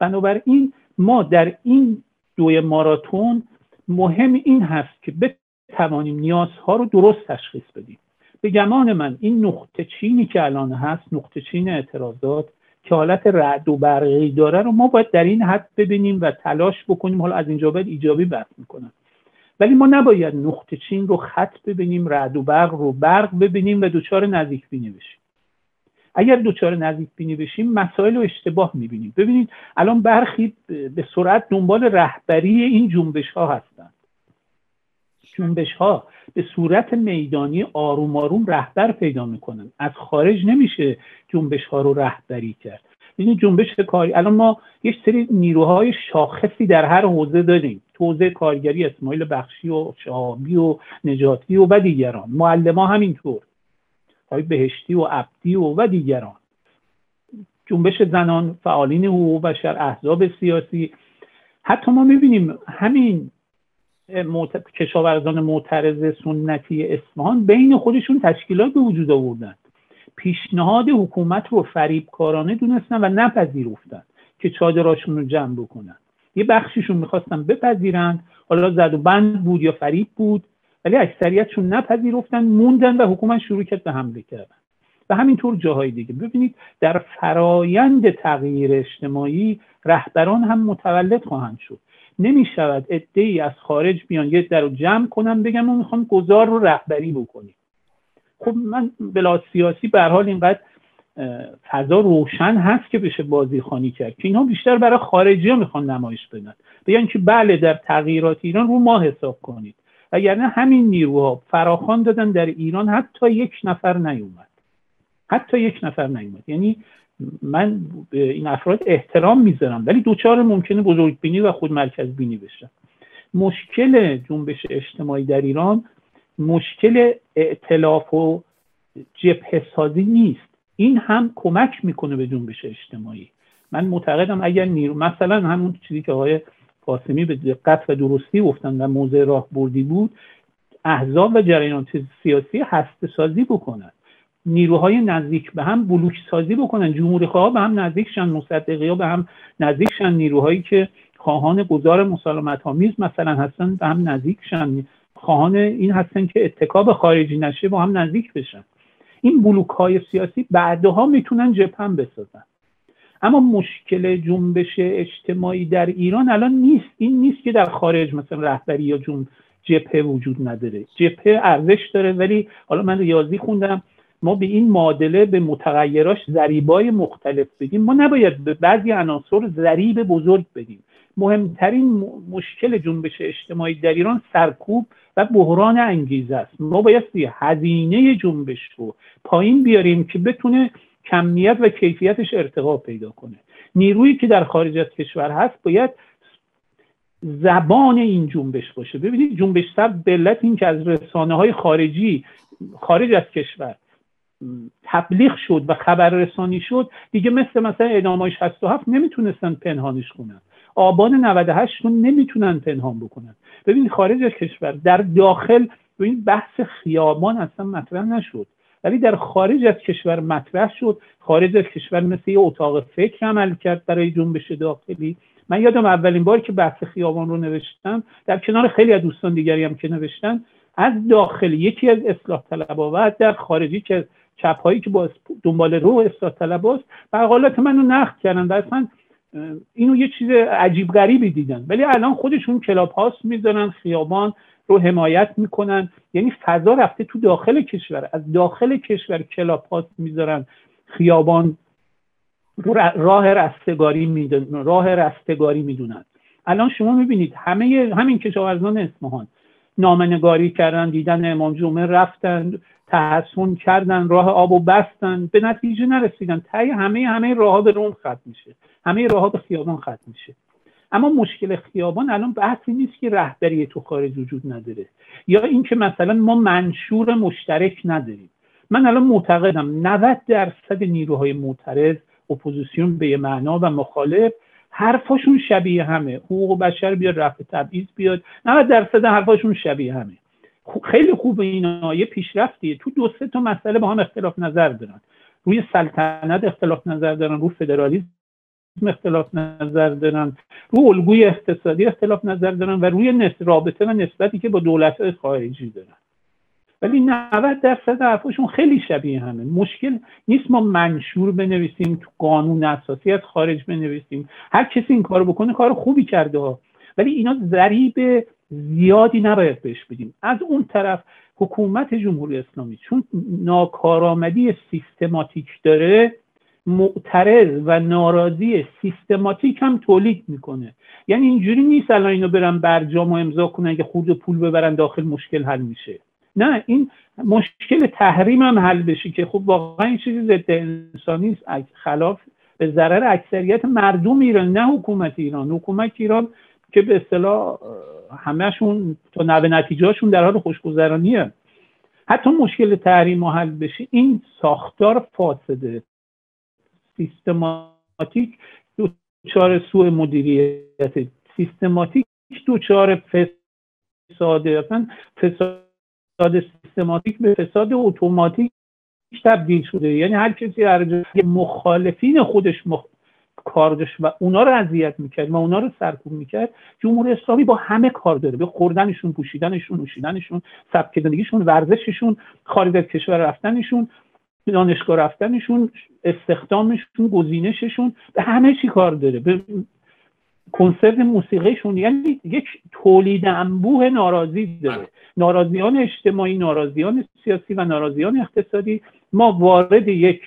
بنابراین ما در این دوی ماراتون مهم این هست که بتوانیم نیازها رو درست تشخیص بدیم. به گمان من این نقطه چینی که الان هست نقطه چین اعتراضات که حالت رعد و برقی داره رو ما باید در این حد ببینیم و تلاش بکنیم. حالا از اینجا باید ایجابی بحث می‌کنم. ولی ما نباید نقطه چین رو خط ببینیم رعد و برق رو برق ببینیم و دچار نزدیک بینی بشیم. اگر دچار نزدیک بینی بشیم مسائل رو اشتباه می‌بینیم. ببینید الان برخی به سرعت دنبال رهبری این جنبش ها هستند. جنبش ها به صورت میدانی آروم آروم رهبر پیدا می‌کنن. از خارج نمیشه جنبش ها رو رهبری کرد. این جنبش کاری الان ما یک سری نیروهای شاخصی در هر حوزه داریم. تو حوزه کارگری اسماعیل بخشی و شهابی و نجاتی و و دیگران. معلما همینطور. های بهشتی و عبدی و و دیگران. جنبش زنان فعالین حقوق بشر احزاب سیاسی. حتی ما می‌بینیم همین کشاورزان معترض سنتی اصفهان بین خودشون تشکیلات به وجود آوردن. پیشنهاد حکومت رو فریبکارانه دونستن و نپذیرفتن که چادراشون رو جمع بکنن. یه بخشیشون می‌خواستن بپذیرن. حالا زد و بند بود یا فریب بود. ولی اکثریتشون نپذیرفتن موندن و حکومت شروع کرد به حمله کردن. و همینطور جاهای دیگه. ببینید در فرایند تغییر اجتماعی رهبران هم متولد خواهند شد. نمی شود ای از خارج بیان یه در رو جمع کنم بگم ما می‌خوام گذار رو رهبری بکنیم. خب من بلا سیاسی به حال اینقدر فضا روشن هست که بشه بازی خانی کرد که اینها بیشتر برای خارجی ها می‌خوان نمایش بدن. بگن که بله در تغییرات ایران رو ما حساب کنید. نه همین نیروها فراخان دادن در ایران حتی یک نفر نیومد. حتی یک نفر نیومد. یعنی من به این افراد احترام می‌ذارم ولی دوچار ممکنه بزرگ بینی و خود مرکز بینی بشه مشکل جنبش اجتماعی در ایران مشکل ائتلاف و جبهه سازی نیست. این هم کمک می‌کنه به جنبش اجتماعی. من معتقدم اگر نیرو مثلا همون چیزی که آقای قاسمی به دقت و درستی گفتن و موضع راه بردی بود احزاب و جریانات سیاسی هسته سازی بکنن. نیروهای نزدیک به هم بلوک سازی بکنن. جمهوری خواه به هم نزدیک شن مصدقی ها به هم نزدیک شن. نیروهایی که خواهان گذار مسالمت آمیز مثلا هستن به هم نزدیک شن. خواهان این هستن که اتکاب خارجی نشه با هم نزدیک بشن. این بلوک های سیاسی بعدها می‌تونن جبهه بسازن. اما مشکل جنبش اجتماعی در ایران الان نیست. این نیست که در خارج مثلا رهبری یا جون جبهه وجود نداره. جبهه ارزش داره ولی حالا من ریاضی خوندم. ما به این معادله به متغیراش ضریبای مختلف بدیم. ما نباید به بعضی عناصر ضریب بزرگ بدیم. مهمترین مشکل جنبش اجتماعی در ایران سرکوب و بحران انگیزه است. ما باید هزینه جنبش رو پایین بیاریم که بتونه کمیت و کیفیتش ارتقا پیدا کنه. نیرویی که در خارج از کشور هست باید زبان این جنبش باشه. ببینید جنبش سر بلت این که از رسانه های خارجی خارج از کشور تبلیغ شد و خبررسانی شد دیگه مثل مثلا ادامه 67 نمی‌تونستن پنهانش کنن. آبان 98 رو نمی‌تونن پنهان بکنن. ببینید خارج از کشور در داخل این بحث خیابان اصلا مطرح نشد. ولی در خارج از کشور مطرح شد. خارج از کشور مثل یه اتاق فکر عمل کرد برای جنبش داخلی. من یادم اولین بار که بحث خیابان رو نوشتم در کنار خیلی از دوستان دیگری هم که نوشتن از داخل یکی از اصلاح طلبا و در خارجی که چپ هایی که با دنبال رو اصلاح طلب است مقالات منو نقد کردن و اصلا اینو یه چیز عجیب غریبی دیدن. ولی الان خودشون کلاب هاست می‌ذارن خیابان رو حمایت می‌کنن. یعنی فضا رفته تو داخل کشور. از داخل کشور کلاب هاست می‌ذارن. خیابان راه رستگاری می‌دونن راه رستگاری می‌دونن. الان شما می‌بینید همه همین کشاورزان اصفهان نامنگاری کردن دیدن امام جمعه رفتن تحسن کردن راه آب و بستن. به نتیجه نرسیدن. تای همه همه راه به روم ختم میشه. همه راه به خیابان ختم میشه. اما مشکل خیابان الان بحثی نیست که رهبری تو خارج وجود نداره. یا اینکه مثلا ما منشور مشترک نداریم. من الان معتقدم 90 درصد نیروهای معترض اپوزیسیون به معنا و مخالف حرفاشون شبیه همه. حقوق بشر بیاد رفع تبعیض بیاد. 90 درصد حرفاشون شبیه همه. خیلی خوب اینا. یه پیشرفتیه. تو دو سه تا مسئله با هم اختلاف نظر دارن. روی سلطنت اختلاف نظر دارن رو فدرالیسم اختلاف نظر دارن رو الگوی اقتصادی اختلاف نظر دارن و روی رابطه و نسبتی که با دولت خارجی دارن. ولی 90 درصد حرفشون خیلی شبیه همه. مشکل نیست ما منشور بنویسیم تو قانون اساسی از خارج بنویسیم. هر کسی این کارو بکنه کار خوبی کرده ها. ولی اینا ضریب زیادی نباید بهش بدیم. از اون طرف حکومت جمهوری اسلامی چون ناکارآمدی سیستماتیک داره معترض و ناراضی سیستماتیک هم تولید می‌کنه. یعنی اینجوری نیست الان اینو برن برجام و امضا کنن که خود پول ببرن داخل مشکل حل میشه. نه این مشکل تحریم هم حل بشه که خب واقعا این چیزی ضد انسانی است. خلاف به ضرر اکثریت مردم ایران نه حکومت ایران. حکومت ایران که به اصطلاح همهشون تا نوه نتیجهشون در حال خوشگذرانیه حتی مشکل تحریم حل بشه این ساختار فاسده. سیستماتیک دوچار سوء مدیریت. سیستماتیک دوچار فساد فساد سیستماتیک به فساد اتوماتیک تبدیل شده. یعنی هر کسی هر مخالفین خودش مخ... کار و اونا رو اذیت می‌کرد و اونا رو سرکوب می‌کرد جمهوری اسلامی با همه کار داره. به خوردنشون پوشیدنشون نوشیدنشون سبک زندگیشون ورزششون خارج از کشور رفتنشون دانشگاه رفتنشون استخدامشون گزینششون به همه چی کار داره. به کنسرت موسیقیشون یعنی یک تولید انبوه ناراضی داره. ناراضیان اجتماعی ناراضیان سیاسی و ناراضیان اقتصادی. ما وارد یک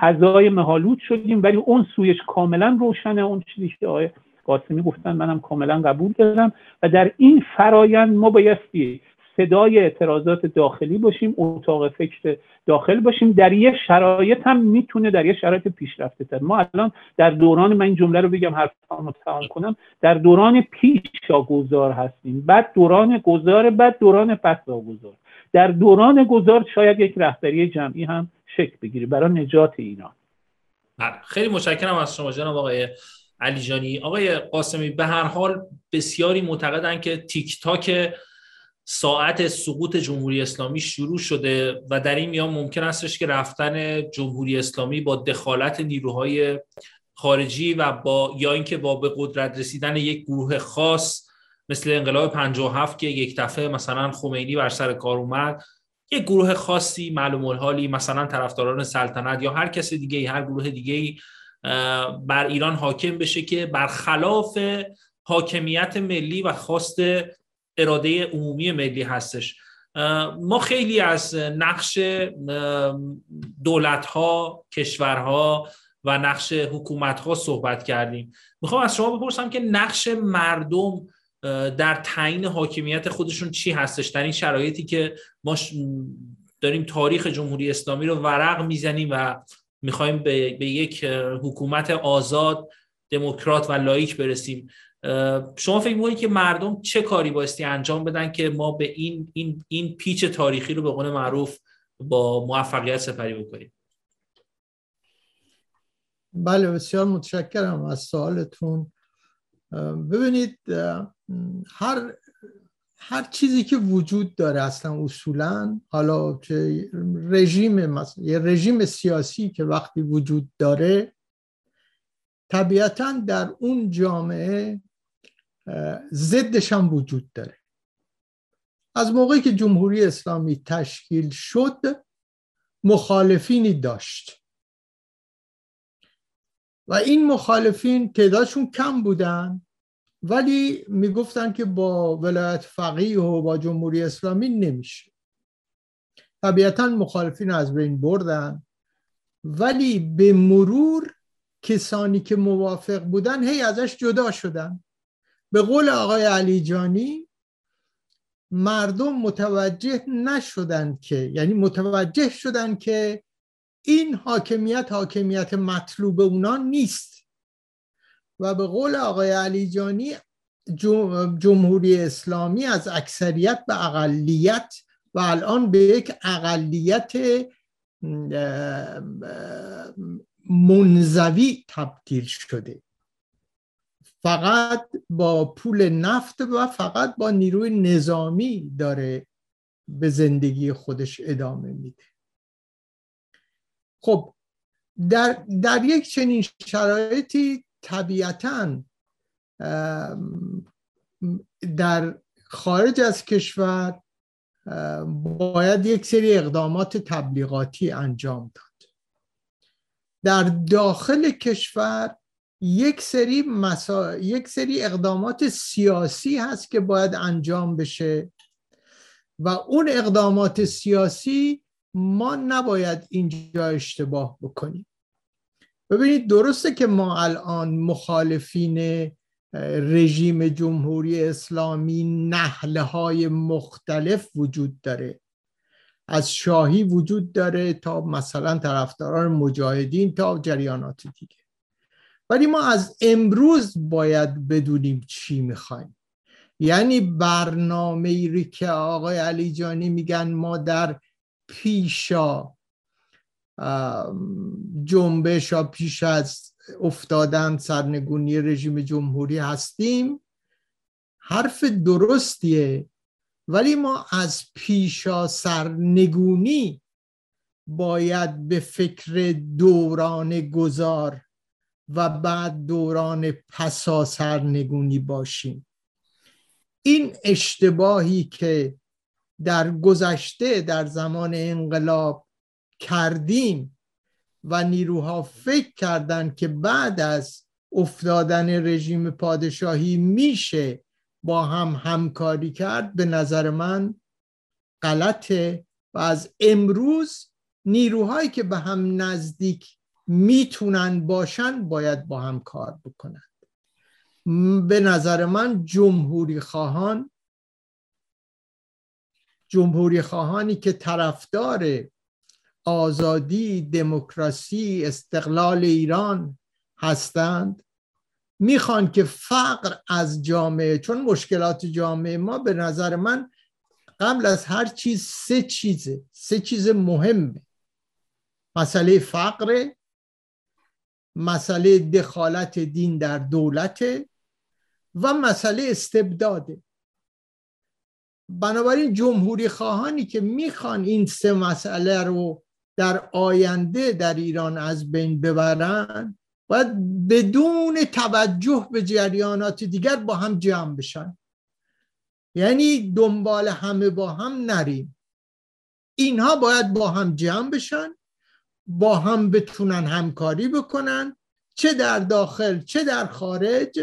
فضای مهالود شدیم ولی اون سویش کاملا روشنه. اون چیزی که آقای قاسمی گفتن منم کاملا قبول دارم. و در این فرایند ما بایستی صدای اعتراضات داخلی باشیم اتاق فکر داخل باشیم. در یه شرایط هم می‌تونه در یه شرایط پیشرفته تر ما الان در دوران من این جمله رو بگم حرفمو تمام کنم. در دوران پیشا گذار هستیم. بعد دوران گذار بعد دوران پسا گذار در دوران گذار شاید یک رهبری جمعی هم شکل بگیره. برای نجات ایران بله، خیلی متشکرم از شما جناب آقای علی جانی. آقای قاسمی به هر حال بسیاری معتقدن که تیک تاک ساعت سقوط جمهوری اسلامی شروع شده و در این میان ممکن استش که رفتن جمهوری اسلامی با دخالت نیروهای خارجی و با یا اینکه با به قدرت رسیدن یک گروه خاص مثل انقلاب 57 که یک دفعه مثلا خمینی بر سر کار اومد یک گروه خاصی معلوم الحالی مثلا طرفداران سلطنت یا هر کس دیگه هر گروه دیگه بر ایران حاکم بشه که برخلاف حاکمیت ملی و خواست اراده عمومی ملی هستش. ما خیلی از نقش دولت ها کشورها و نقش حکومت ها صحبت کردیم. می‌خوام از شما بپرسم که نقش مردم در تعیین حاکمیت خودشون چی هستش؟ در این شرایطی که ما داریم تاریخ جمهوری اسلامی رو ورق می‌زنیم و می‌خوایم به, به یک حکومت آزاد دموکرات و لایک برسیم. شما فکر می‌کنید که مردم چه کاری بایستی انجام بدن که ما به این این این پیچ تاریخی رو به قول معروف با موفقیت سپری بکنیم؟ بله بسیار متشکرم از سوالتون. ببینید هر هر چیزی که وجود داره اصلا اصولا حالا که رژیم مثلا یه رژیم سیاسی که وقتی وجود داره طبیعتا در اون جامعه ضدش وجود داره. از موقعی که جمهوری اسلامی تشکیل شد مخالفینی داشت. و این مخالفین تعدادشون کم بودن ولی می‌گفتن که با ولایت فقیه و با جمهوری اسلامی نمیشه. طبیعتا مخالفین از بین بردن ولی به مرور کسانی که موافق بودن هی ازش جدا شدن. به قول آقای علی جانی مردم متوجه نشدن که یعنی متوجه شدن که این حاکمیت حاکمیت مطلوب اونا نیست. و به قول آقای علی جانی جمهوری اسلامی از اکثریت به اقلیت و الان به یک اقلیت منزوی تبدیل شده. فقط با پول نفت و فقط با نیروی نظامی داره به زندگی خودش ادامه میده. خب در, در یک چنین شرایطی طبیعتا در خارج از کشور باید یک سری اقدامات تبلیغاتی انجام داد. در داخل کشور یک سری مسا... یک سری اقدامات سیاسی هست که باید انجام بشه و اون اقدامات سیاسی ما نباید اینجا اشتباه بکنیم. ببینید درسته که ما الان مخالفین رژیم جمهوری اسلامی نحله های مختلف وجود داره. از شاهی وجود داره تا مثلا طرفداران مجاهدین تا جریانات دیگه. ولی ما از امروز باید بدونیم چی می‌خوایم. یعنی برنامه ای که آقای علی جانی میگن ما در پیشا جنبش پیش از افتادن سرنگونی رژیم جمهوری هستیم. حرف درستیه ولی ما از پیشا سرنگونی باید به فکر دوران گذار و بعد دوران پسا سرنگونی باشیم. این اشتباهی که در گذشته در زمان انقلاب کردیم و نیروها فکر کردند که بعد از افتادن رژیم پادشاهی میشه با هم همکاری کرد به نظر من غلطه. و از امروز نیروهایی که به هم نزدیک می‌تونن باشن باید با هم کار بکنن. به نظر من جمهوری خواهان جمهوری خواهانی که طرفدار آزادی دموکراسی استقلال ایران هستند می‌خوان که فقر از جامعه چون مشکلات جامعه ما به نظر من قبل از هر چیز سه چیزه سه چیز مهمه. مسئله فقر مسئله دخالت دین در دولت و مسئله استبداده. بنابراین جمهوری خواهانی که می‌خوان این سه مسئله رو در آینده در ایران از بین ببرن باید بدون توجه به جریانات دیگر با هم جمع بشن. یعنی دنبال همه با هم نریم. اینها باید با هم جمع بشن. با هم بتونن همکاری بکنن چه در داخل چه در خارج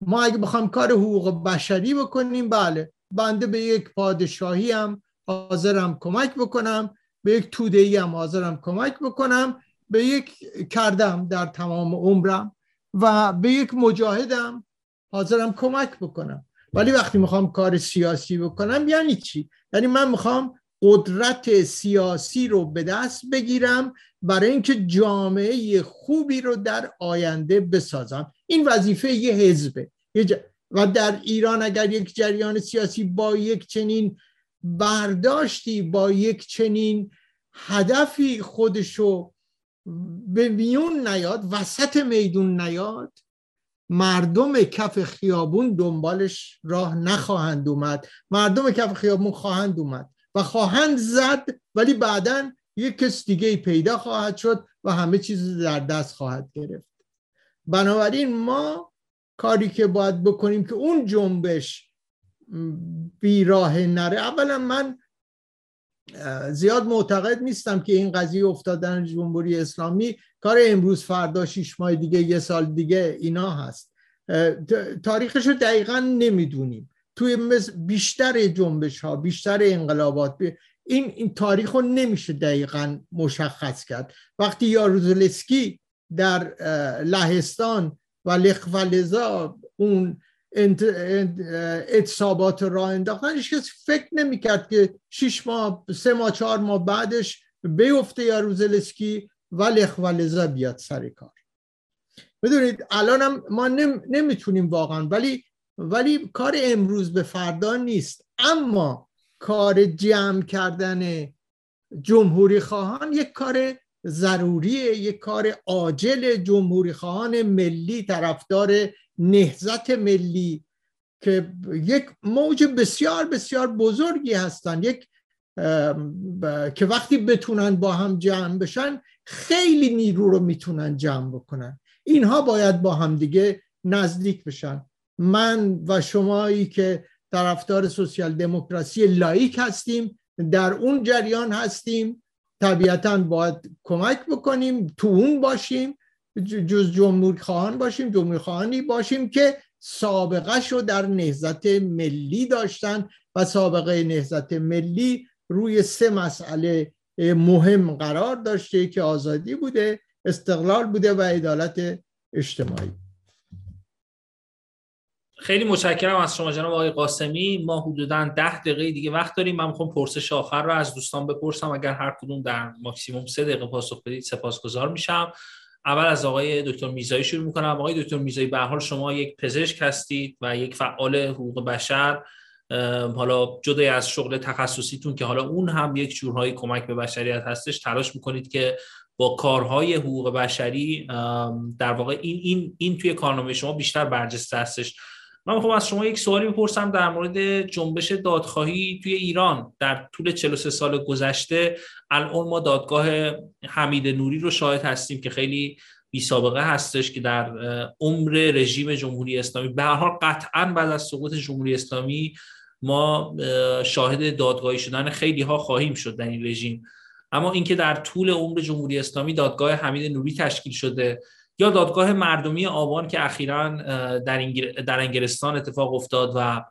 ما اگه بخوام کار حقوق بشری بکنیم بله بنده به یک پادشاهی هم حاضرم کمک بکنم به یک توده هم حاضرم کمک بکنم به یک کردم در تمام عمرم و به یک مجاهدم حاضرم کمک بکنم ولی وقتی می‌خوام کار سیاسی بکنم یعنی چی؟ یعنی من می‌خوام قدرت سیاسی رو به دست بگیرم برای اینکه جامعه خوبی رو در آینده بسازم. این وظیفه یه حزبه. و در ایران اگر یک جریان سیاسی با یک چنین برداشتی با یک چنین هدفی خودشو به میون نیاد وسط میدون نیاد مردم کف خیابون دنبالش راه نخواهند اومد. مردم کف خیابون خواهند اومد. و خواهند زد ولی بعدا یک کس دیگه پیدا خواهد شد و همه چیز در دست خواهد گرفت. بنابراین ما کاری که باید بکنیم که اون جنبش بیراه نره. اولا من زیاد معتقد نیستم که این قضیه افتادن جمهوری اسلامی. کار امروز فردا شیش ماه دیگه یه سال دیگه اینا هست. تاریخش رو دقیقا نمی‌دونیم. توی بیشتر جنبش ها بیشتر انقلابات این, این تاریخ رو نمیشه دقیقا مشخص کرد. وقتی یاروزلسکی در لهستان و لخفلزا اون اتصابات را انداختن هیچ کسی فکر نمی‌کرد که شیش ماه سه ماه چهار ماه بعدش بیفته یاروزلسکی و لخفلزا بیاد سر کار. بدونید الان ما نمی‌تونیم واقعا ولی ولی کار امروز به فردا نیست. اما کار جمع کردن جمهوری خواهان یک کار ضروریه یک کار عاجل جمهوری خواهان ملی طرفدار نهزت ملی که یک موج بسیار بسیار بزرگی هستن. یک که وقتی بتونن با هم جمع بشن خیلی نیرو رو می‌تونن جمع بکنن. اینها باید با هم دیگه نزدیک بشن. من و شمایی که طرفدار سوسیال دموکراسی لایک هستیم در اون جریان هستیم. طبیعتا باید کمک بکنیم تو اون باشیم جز جمهوری خواهان باشیم جمهوری خواهانی باشیم که سابقه شو در نهزت ملی داشتن و سابقه نهزت ملی روی سه مسئله مهم قرار داشته که آزادی بوده استقلال بوده و عدالت اجتماعی. خیلی متشکرم از شما جناب آقای قاسمی. ما حدودا ده دقیقه دیگه وقت داریم. من می‌خوام پرسش آخر رو از دوستان بپرسم. اگر هر کدوم در ماکسیموم سه دقیقه پاسخ بدید سپاسگزار میشم. اول از آقای دکتر میزایی شروع می‌کنم. آقای دکتر میزایی به حال شما یک پزشک هستید و یک فعال حقوق بشر. حالا جدای از شغل تخصصیتون که حالا اون هم یک جورهای کمک به بشریت هستش تلاش می‌کنید که با کارهای حقوق بشری در واقع این این این توی کارنامه شما بیشتر برجسته هستش. من می‌خوام از شما یک سوالی بپرسم در مورد جنبش دادخواهی توی ایران در طول 43 سال گذشته. الان ما دادگاه حمید نوری رو شاهد هستیم که خیلی بی سابقه هستش که در عمر رژیم جمهوری اسلامی به هر حال قطعا بعد از سقوط جمهوری اسلامی ما شاهد دادگاهی شدن خیلی ها خواهیم شد در این رژیم. اما اینکه در طول عمر جمهوری اسلامی دادگاه حمید نوری تشکیل شده یا دادگاه مردمی آبان که اخیرا در, انگلستان اتفاق افتاد و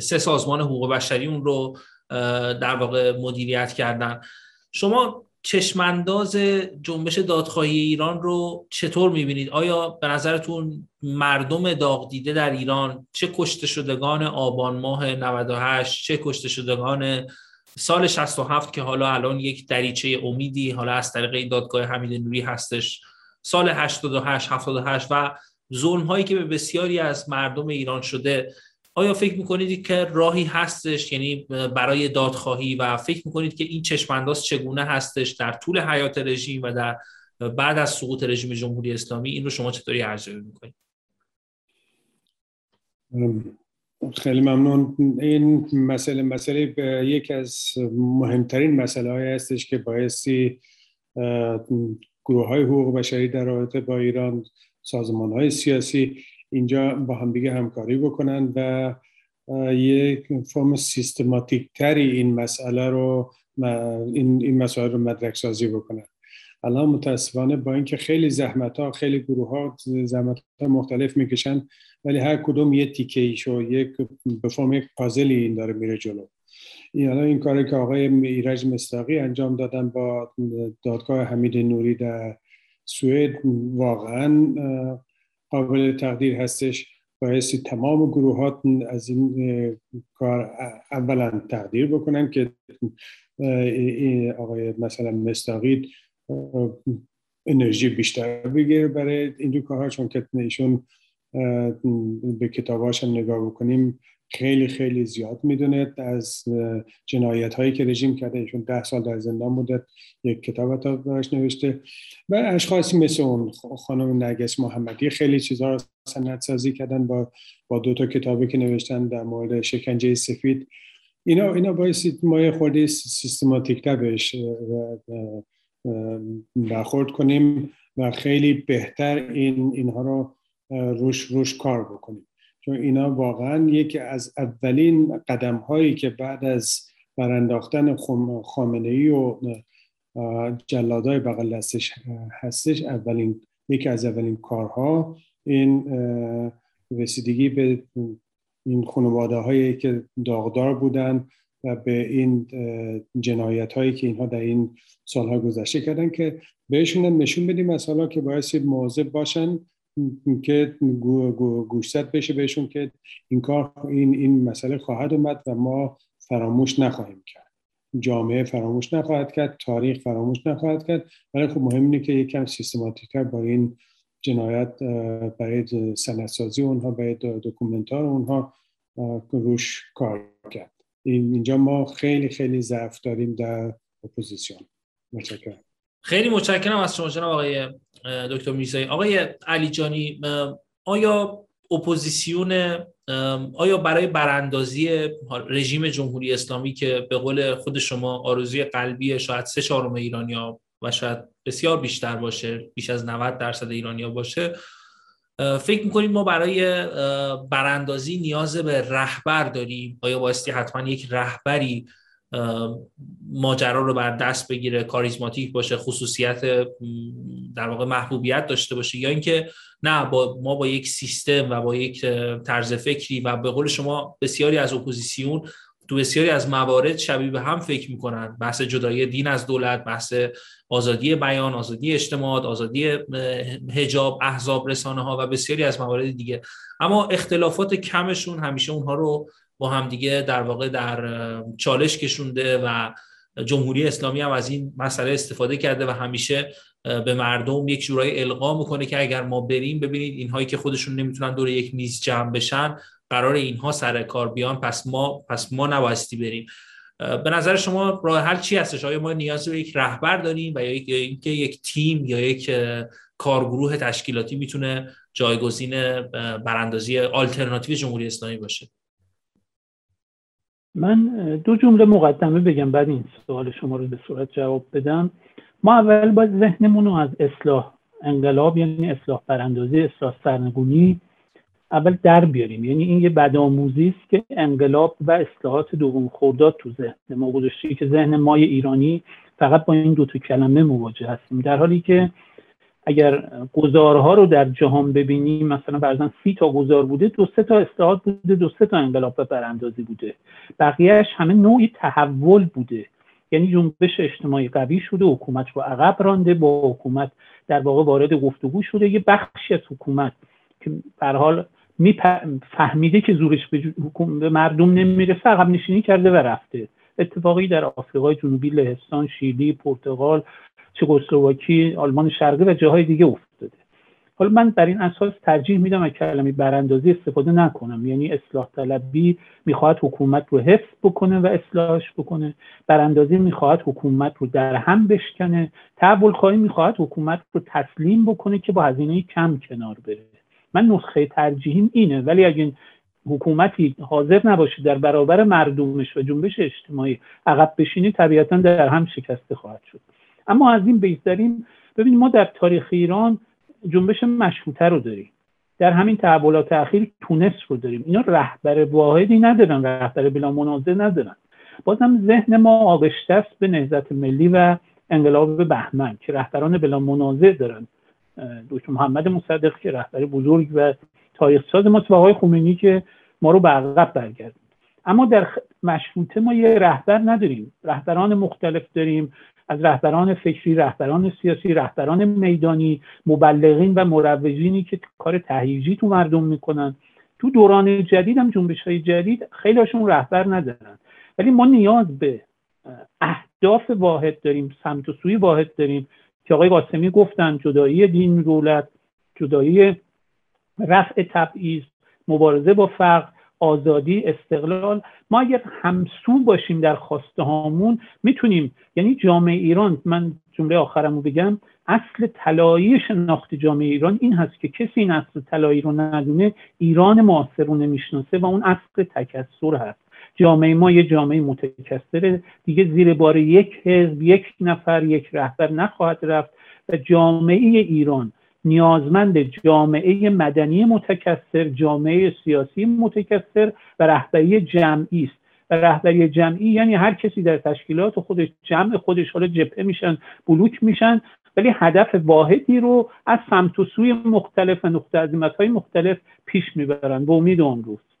سه سازمان حقوق بشری اون رو در واقع مدیریت کردن شما چشمانداز جنبش دادخواهی ایران رو چطور می‌بینید؟ آیا به نظرتون مردم داغ دیده در ایران چه کشته شدگان آبان ماه 98 چه کشته شدگان سال 67 که حالا الان یک دریچه امیدی حالا از طریق دادگاه حمید نوری هستش سال 88 78 و ظلم هایی که به بسیاری از مردم ایران شده. آیا فکر می‌کنید که راهی هستش؟ یعنی برای دادخواهی و فکر می‌کنید که این چشمانداز چگونه هستش در طول حیات رژیم و در بعد از سقوط رژیم جمهوری اسلامی؟ این رو شما چطوری ارزیابی می‌کنید؟ خیلی ممنون. این مسئله مسئله یک از مهمترین مسئله های هستش که باعثی گروه های حقوق بشری در رابطه با ایران سازمان های سیاسی اینجا با هم دیگه همکاری بکنن و یک فرم سیستماتیک تری این مسئله رو این, این مسئله رو مدرک سازی بکنن. الان متاسفانه با اینکه خیلی زحمت ها خیلی گروه ها زحمت ها مختلف می‌کشن ولی هر کدوم یه تیکه ایشو یک به فرم یک پازلی این داره میره جلو. الان این کاری که آقای ایرج مستاقی انجام دادن با دادگاه حمید نوری در سوئد واقعا قابل تقدیر هستش. بایستی تمام گروهات از این کار اولا تقدیر بکنن که آقای مثلا مستاقی انرژی بیشتر بگیره برای این دو کارها چون که ایشون به کتاباش هم نگاه بکنیم خیلی خیلی زیاد می‌دونه. از جنایت هایی که رژیم کرده ایشون ده سال در زندان بوده یک کتاب تا براش نوشته. و اشخاصی مثل اون خانم نرگس محمدی خیلی چیزها رو سند سازی کردن با با دو تا کتابی که نوشتن در مورد شکنجه سفید. اینا اینا باعث ما یه خورده سیستماتیک بهش برخورد کنیم و خیلی بهتر این اینها رو روش روش کار بکنیم. چون اینا واقعا یکی از اولین قدم هایی که بعد از برانداختن خامنه ای و جلادای بغل دستش هستش اولین یکی از اولین کارها این رسیدگی به این خانواده هایی که داغدار بودن و به این جنایت هایی که اینها در این سالها گذشته کردن که بهشون نشون بدیم مثلا که باید مواظب باشن که گوشزد بشه بهشون که این کار این این مسئله خواهد اومد و ما فراموش نخواهیم کرد. جامعه فراموش نخواهد کرد تاریخ فراموش نخواهد کرد. ولی خب مهم اینه که یکم سیستماتیکتر با این جنایت برای سندسازی اونها برای documentary اونها روش کار کرد. اینجا ما خیلی خیلی ضعف داریم در اپوزیسیون. متشکرم. خیلی متشکرم از شما جناب آقای دکتر میرزایی. آقای علیجانی آیا اپوزیسیون آیا برای براندازی رژیم جمهوری اسلامی که به قول خود شما آرزوی قلبی شاید سه چهارم ایرانیا و شاید بسیار بیشتر باشه بیش از 90 درصد ایرانیا باشه فکر می‌کنید ما برای براندازی نیاز به رهبر داریم؟ آیا بایستی حتما یک رهبری ماجرا رو بر دست بگیره کاریزماتیک باشه خصوصیت در واقع محبوبیت داشته باشه. یا اینکه نه با ما با یک سیستم و با یک طرز فکری و به قول شما بسیاری از اپوزیسیون تو بسیاری از موارد شبیه به هم فکر می‌کنن. بحث جدایی دین از دولت بحث آزادی بیان آزادی اجتماع آزادی هجاب احزاب رسانه ها و بسیاری از موارد دیگه. اما اختلافات کمشون همیشه اونها رو با همدیگه در واقع در چالش کشونده و جمهوری اسلامی هم از این مسئله استفاده کرده و همیشه به مردم یک جورایی القا می‌کنه که اگر ما بریم ببینید اینهایی که خودشون نمی‌تونن دور یک میز جمع بشن قرار اینها سر کار بیان پس ما پس ما نبایستی بریم. به نظر شما راه حل چی هستش؟ آیا ما نیاز به یک رهبر داریم و یا اینکه یک تیم یا یک کارگروه تشکیلاتی می‌تونه جایگزین براندازی آلترناتیو جمهوری اسلامی باشه؟ من دو جمله مقدمه بگم بعد این سوال شما رو به صورت جواب بدم. ما اول باید ذهنمون رو از اصلاح انقلاب یعنی اصلاح براندازی اصلاح سرنگونی اول در بیاریم. یعنی این یه بدآموزی است که انقلاب و اصلاحات دوم خورداد تو ذهن ما گذاشته که ذهن مای ایرانی فقط با این دو تا کلمه مواجه هستیم. در حالی که اگر گزارها رو در جهان ببینیم مثلا فرضاً سی تا گزار بوده دو سه تا اصلاحات بوده دو سه تا انقلاب و براندازی بوده. بقیهش همه نوعی تحول بوده. یعنی جنبش اجتماعی قوی شده حکومت رو عقب رانده با حکومت در واقع وارد گفتگو شده. یه بخشی از حکومت که به حال فهمیده که زورش به, مردم نمی‌رسه عقب نشینی کرده و رفته. اتفاقی در آفریقای جنوبی لهستان شیلی پرتغال چکسلواکی آلمان شرقی و جاهای دیگه افتاده. حالا من بر این اساس ترجیح میدم از کلمه براندازی استفاده نکنم. یعنی اصلاح طلبی می‌خواهد حکومت رو حفظ بکنه و اصلاحش بکنه. براندازی می‌خواهد حکومت رو در هم بشکنه. تحول خواهی می‌خواهد حکومت رو تسلیم بکنه که با هزینه کم کنار بره. من نسخه ترجیحیم اینه. ولی اگه حکومتی حاضر نباشه در برابر مردمش و جنبش اجتماعی عقب بشینی طبیعتا در هم شکسته خواهد شد. اما از این بگذریم ببینید ما در تاریخ ایران جنبش مشروطه رو داریم. در همین تحولات اخیر تونس رو داریم. اینا رهبر واحدی ندارن رهبر بلا منازع ندارن. بازم ذهن ما آغشته است به نهضت ملی و انقلاب بهمن که رهبران بلا منازع دارن. دکتر محمد مصدق که رهبر بزرگ و تاریخ ساز ما و آقای خمینی که ما رو به عقب برگرد اما در مشروطه ما یه رهبر نداریم. رهبران مختلف داریم. از رهبران فکری رهبران سیاسی رهبران میدانی مبلغین و مروجینی که کار تهییجی تو مردم می‌کنن. تو دوران جدید هم جنبش های جدید خیلیشون رهبر ندارن. ولی ما نیاز به اهداف واحد داریم سمت و سوی واحد داریم که آقای قاسمی گفتن جدایی دین دولت جدایی رفع تبعیض مبارزه با فقر آزادی استقلال. ما اگر همسو باشیم در خواسته هامون می‌تونیم یعنی جامعه ایران من جمله آخرمو بگم اصل طلایی شناخت جامعه ایران این هست که کسی این اصل طلایی رو ندونه ایران معاصر رو نمی‌شناسه و اون اصل تکسر هست. جامعه ما یه جامعه متکثره. دیگه زیر بار یک حزب یک نفر یک رهبر نخواهد رفت و جامعه ایران نیازمند جامعه مدنی متکثر جامعه سیاسی متکثر و رهبری جمعی است. و رهبری جمعی یعنی هر کسی در تشکیلات خودش جمع خودش حالا جبهه میشن بلوک میشن ولی هدف واحدی رو از سمت و سوی مختلف و نقطه های مختلف پیش می‌برن. به امید اون روز.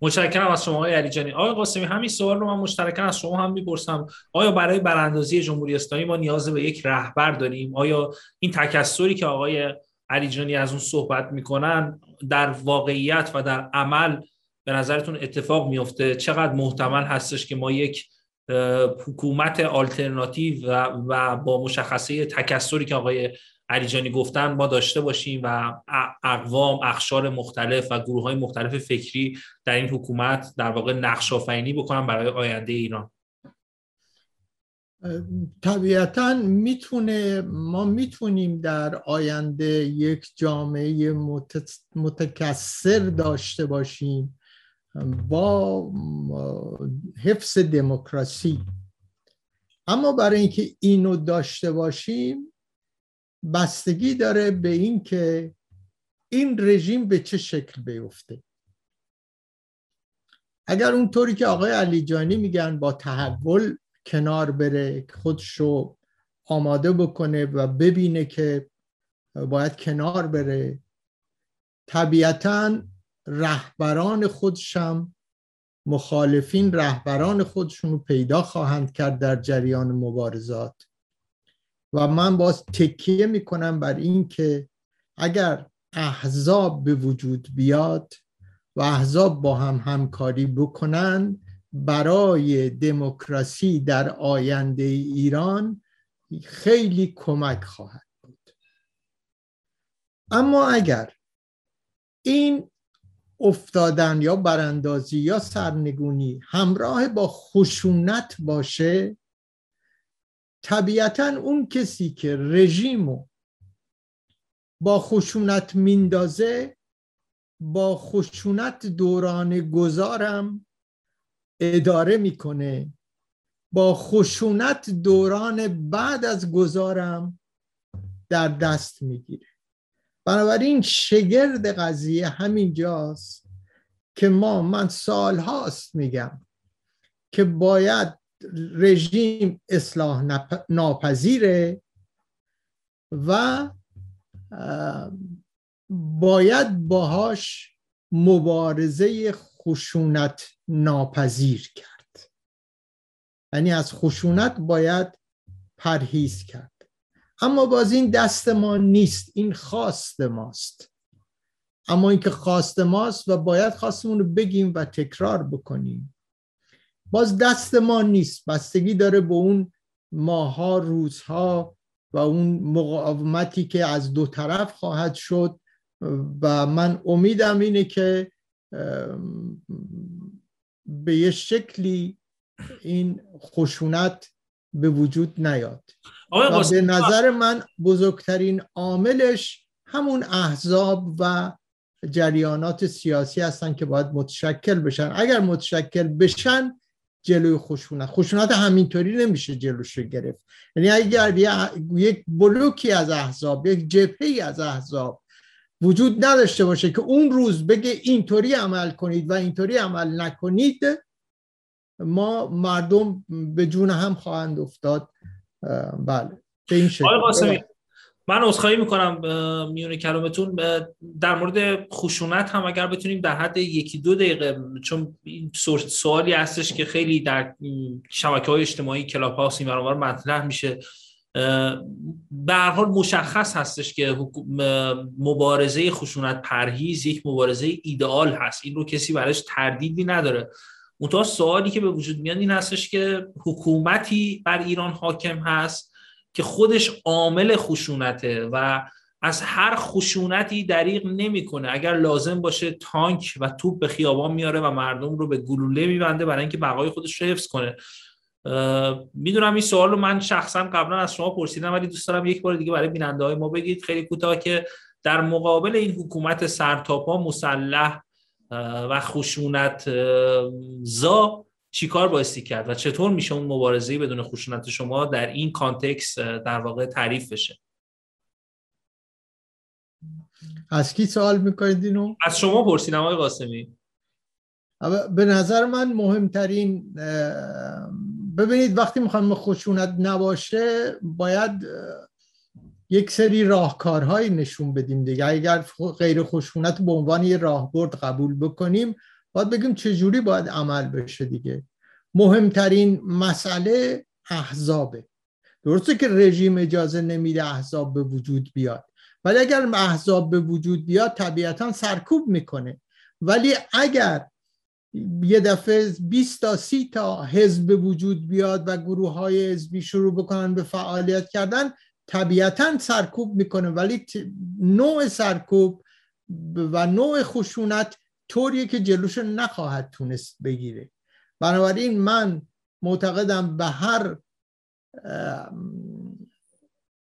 متشکرم از شما آقای علیجانی آقای قاسمی همین سوال رو من مشترکا از شما هم می‌پرسم. آیا برای براندازی جمهوری اسلامی ما نیاز به یک رهبر داریم؟ آیا این تکسری که آقای علیجانی از اون صحبت می‌کنن در واقعیت و در عمل به نظرتون اتفاق میفته چقدر محتمل هستش که ما یک حکومت آلترناتیو و, و با مشخصه تکسری که آقای علیجانی گفتن ما داشته باشیم و اقوام اخشار مختلف و گروه های مختلف فکری در این حکومت در واقع نقش آفرینی بکنن برای آینده ایران. طبیعتا می‌تونه ما می‌تونیم در آینده یک جامعه متکثر داشته باشیم با حفظ دموکراسی. اما برای اینکه اینو داشته باشیم بستگی داره به اینکه این رژیم به چه شکل بیفته. اگر اونطوری که آقای علیجانی میگن با تحول کنار بره خودشو آماده بکنه و ببینه که باید کنار بره طبیعتا رهبران خودشم مخالفین رهبران خودشون پیدا خواهند کرد در جریان مبارزات. و من باز تکیه می‌کنم بر این که اگر احزاب به وجود بیاد و احزاب با هم همکاری بکنن برای دموکراسی در آینده ایران خیلی کمک خواهد بود. اما اگر این افتادن یا براندازی یا سرنگونی همراه با خشونت باشه طبیعتا اون کسی که رژیمو با خشونت میندازه با خشونت دوران گذارم اداره می‌کنه. با خشونت دوران بعد از گذارم در دست می‌گیره. بنابراین شگرد قضیه همینجاست که ما من سالهاست میگم که باید رژیم اصلاح ناپذیره و باید باهاش مبارزه خشونت ناپذیر کرد. یعنی از خشونت باید پرهیز کرد. اما باز این دست ما نیست این خواست ماست. اما اینکه خواست ماست و باید خواستمون رو بگیم و تکرار بکنیم. باز دست ما نیست. بستگی داره به اون ماها روزها و اون مقاومتی که از دو طرف خواهد شد. و من امیدم اینه که به یه شکلی این خشونت به وجود نیاد. و به نظر من بزرگترین عاملش همون احزاب و جریانات سیاسی هستن که باید متشکل بشن. اگر متشکل بشن جلوی خشونت. خشونت همینطوری نمیشه جلوش گرفت. یعنی اگر یک بلوکی از احزاب یک جبهه از احزاب وجود نداشته باشه که اون روز بگه اینطوری عمل کنید و اینطوری عمل نکنید ما مردم به جون هم خواهند افتاد. بله. به این شکل. من عذرخواهی می‌کنم میونه کلامتون. در مورد خشونت هم اگر بتونیم در حد یکی دو دقیقه چون این سوالی هستش که خیلی در شبکه های اجتماعی کلاب هاوس این مطرح میشه. به حال مشخص هستش که مبارزه خشونت پرهیز یک مبارزه ایدئال هست. این رو کسی برایش تردیدی نداره. منتها سوالی که به وجود میاد این هستش که حکومتی بر ایران حاکم هست. که خودش عامل خشونته و از هر خشونتی دریغ نمی‌کنه. اگر لازم باشه تانک و توپ به خیابان میاره و مردم رو به گلوله میبنده برای اینکه بقای خودش رو حفظ کنه. می‌دونم این سوال رو من شخصا قبلا از شما پرسیدم ولی دوست دارم یک بار دیگه برای بیننده های ما بگید. خیلی کوتاه که در مقابل این حکومت سرتاپا مسلح و خشونت زا چیکار بایستی کرد و چطور میشه اون مبارزه بدون خشونت شما در این کانتکس در واقع تعریف بشه؟ از کی سوال می‌کنید اینو؟ از شما پرسیدم آقای قاسمی. به نظر من مهمترین ببینید وقتی می‌خوایم خشونت نباشه باید یک سری راهکارهایی نشون بدیم دیگه. اگر غیر خشونت به عنوان یه راهبرد قبول بکنیم باید بگیم چجوری باید عمل بشه دیگه. مهمترین مسئله احزابه. درسته که رژیم اجازه نمیده احزاب به وجود بیاد. ولی اگر احزاب به وجود بیاد طبیعتا سرکوب می‌کنه. ولی اگر یه دفعه 20 تا 30 تا حزب به وجود بیاد و گروه های حزبی شروع بکنن به فعالیت کردن طبیعتا سرکوب می‌کنه. ولی نوع سرکوب و نوع خشونت طوریه که جلوش نخواهد تونست بگیره. بنابراین من معتقدم به هر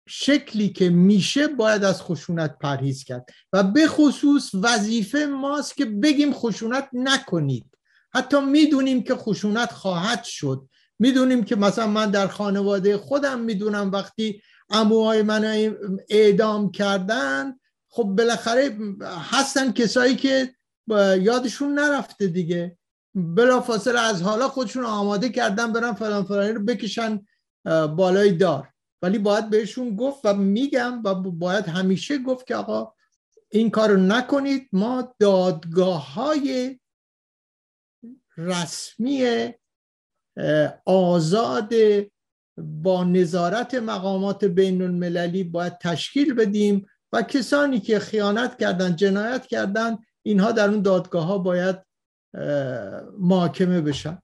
شکلی که میشه باید از خشونت پرهیز کرد. و به خصوص وظیفه ماست که بگیم خشونت نکنید. حتی می‌دونیم که خشونت خواهد شد. می‌دونیم که مثلا من در خانواده خودم می‌دونم وقتی اموهای من اعدام کردن خب بالاخره هستن کسایی که یادشون نرفته دیگه. بلا فاصله از حالا خودشون آماده کردن برن فلان فلانی رو بکشن بالای دار. ولی باید بهشون گفت و میگم و باید همیشه گفت که آقا این کارو نکنید. ما دادگاه های رسمی آزاد با نظارت مقامات بین المللی باید تشکیل بدیم. و کسانی که خیانت کردن جنایت کردن اینها در اون دادگاه ها باید محاکمه بشن.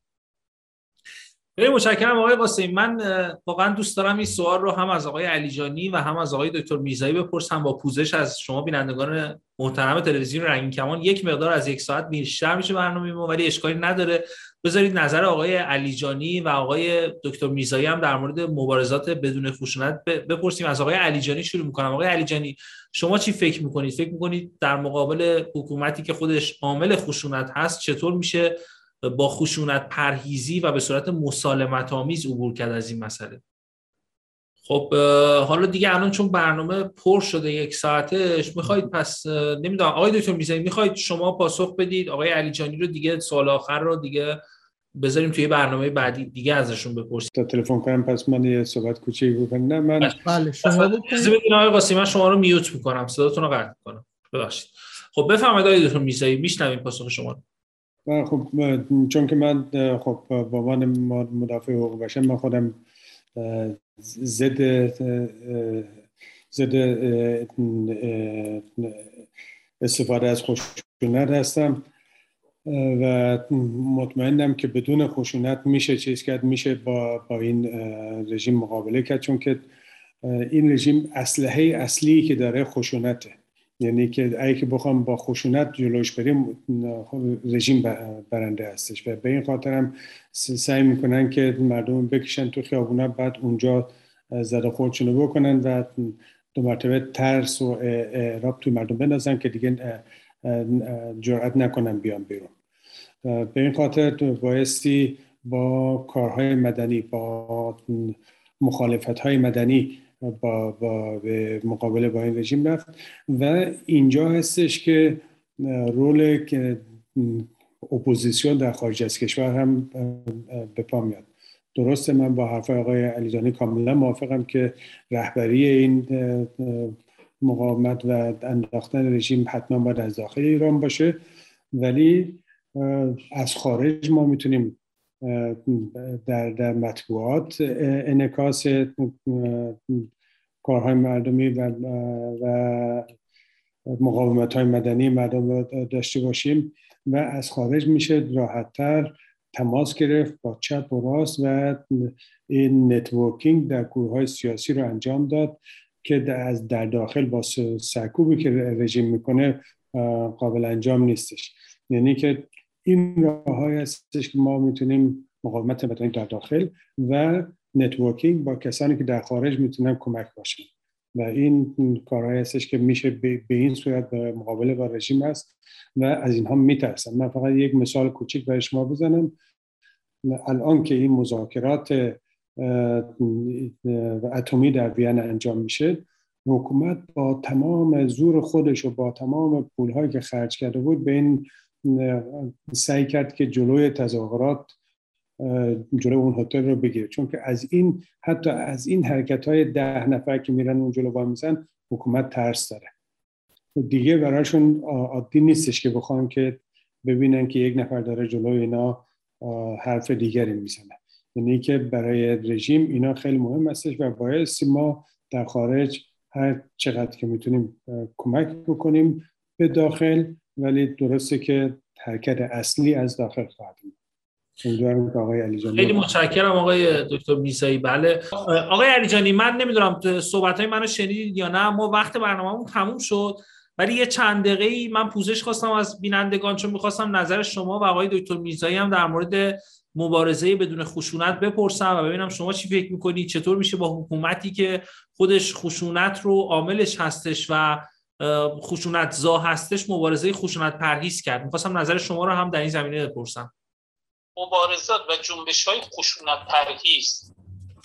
خیلی متشکرم آقای قاسمی من واقعا دوست دارم این سوال رو هم از آقای علیجانی و هم از آقای دکتر میرزایی بپرسم. با پوزش از شما بینندگان محترم تلویزیون رنگین کمان یک مقدار از یک ساعت بیشتر میشه برنامه ما ولی اشکالی نداره. بذارید نظر آقای علیجانی و آقای دکتر میرزایی هم در مورد مبارزات بدون خشونت بپرسیم. از آقای علیجانی شروع می‌کنم. آقای علیجانی شما چی فکر می‌کنید؟ فکر می‌کنید در مقابل حکومتی که خودش عامل خشونت هست چطور میشه با خشونت پرهیزی و به صورت مسالمت آمیز عبور کرد از این مسئله؟ خب حالا دیگه الان چون برنامه پر شده یک ساعتش می‌خواید پس نمی‌دونم. آقای دکتر می‌زنید می‌خواید شما پاسخ بدید؟ آقای علی جانی رو دیگه سال آخر رو دیگه بذاریم توی برنامه بعدی دیگه ازشون بپرسید تا تلفن کنم پس من یه صحبت کوچیک بکنم. نه من بله. شما بکنید آقای قاسمی من شما رو میوت می‌کنم. صداتون رو قطع می‌کنم. ببخشید. خب بفرمایید آقای دکتر می‌زنید میشنویم پاسخ شما خب چون که من خب با عنوان مدافع حقوق بشر من خودم ضد ضد استفاده از خشونت هستم. و مطمئنم که بدون خشونت میشه چیز کرد میشه با, با این رژیم مقابله کرد. چون که این رژیم اسلحه اصلی که داره خشونته. یعنی که اگه که بخوام با خشونت جلوش بریم رژیم برنده هستش. و به این خاطر هم سعی می‌کنن که مردم بکشن تو خیابونا بعد اونجا زده خودشونو بکنن و دو مرتبه ترس و اعراب توی مردم بندازن که دیگه جرأت نکنن بیان بیرون. به این خاطر بایستی با کارهای مدنی با مخالفت های مدنی با, با به مقابله با این رژیم رفت و اینجا هستش که رول اپوزیسیون در خارج از کشور هم به پا میاد. درسته من با حرف آقای علیزانی کاملا موافقم که رهبری این مقاومت و انداختن رژیم حتما باید از داخل ایران باشه ولی از خارج ما می‌تونیم در, در مطبوعات انکاس کارهای مردمی و, و مقاومت های مدنی مردم داشته باشیم و از خارج میشه راحتتر تماس گرفت با چپ و راست و این networking در گروه های سیاسی رو انجام داد که از در داخل با سرکوبی که رژیم می‌کنه قابل انجام نیستش. یعنی که این راه هستش که ما می‌تونیم مقاومت بتونیم در داخل و networking با کسانی که در خارج می‌تونن کمک باشن. و این کارهایی هستش که میشه به این صورت مقابله با رژیم هست و از اینها میترسن من فقط یک مثال کوچیک برای شما بزنم. الان که این مذاکرات اتمی در وین انجام میشه حکومت با تمام زور خودش و با تمام پولهایی که خرج کرده بود به این سعی کرد که جلوی تظاهرات جلوی اون هتل رو بگیره. چون که از این حتی از این حرکت های ده نفر که میرن اون جلو میزن حکومت ترس داره. دیگه براشون عادی نیستش که بخوان که ببینن که یک نفر داره جلوی اینا حرف دیگری می‌زنه. یعنی که برای رژیم اینا خیلی مهم هستش و باید ما در خارج هر چقدر که می‌تونیم کمک بکنیم به داخل. ولی درسته که حرکت اصلی از داخل خواهد آقای علی خیلی متشکرم آقای دکتر میسایی بله آقای علیجانی من نمی‌دونم صحبت های منو شنیدید یا نه. ما وقت برنامه‌مون تموم شد. ولی یه چند دقیقه ای من پوزش خواستم از بینندگان چون می‌خواستم نظر شما و آقای دکتر میرزایی هم در مورد مبارزه بدون خشونت بپرسم و ببینم شما چی فکر می‌کنید؟ چطور میشه با حکومتی که خودش خشونت رو عاملش هستش و خشونت زا هستش مبارزه خشونت پرهیز کرد. می‌خواستم نظر شما رو هم در این زمینه بپرسم. مبارزات و جنبش های خشونت پرهیز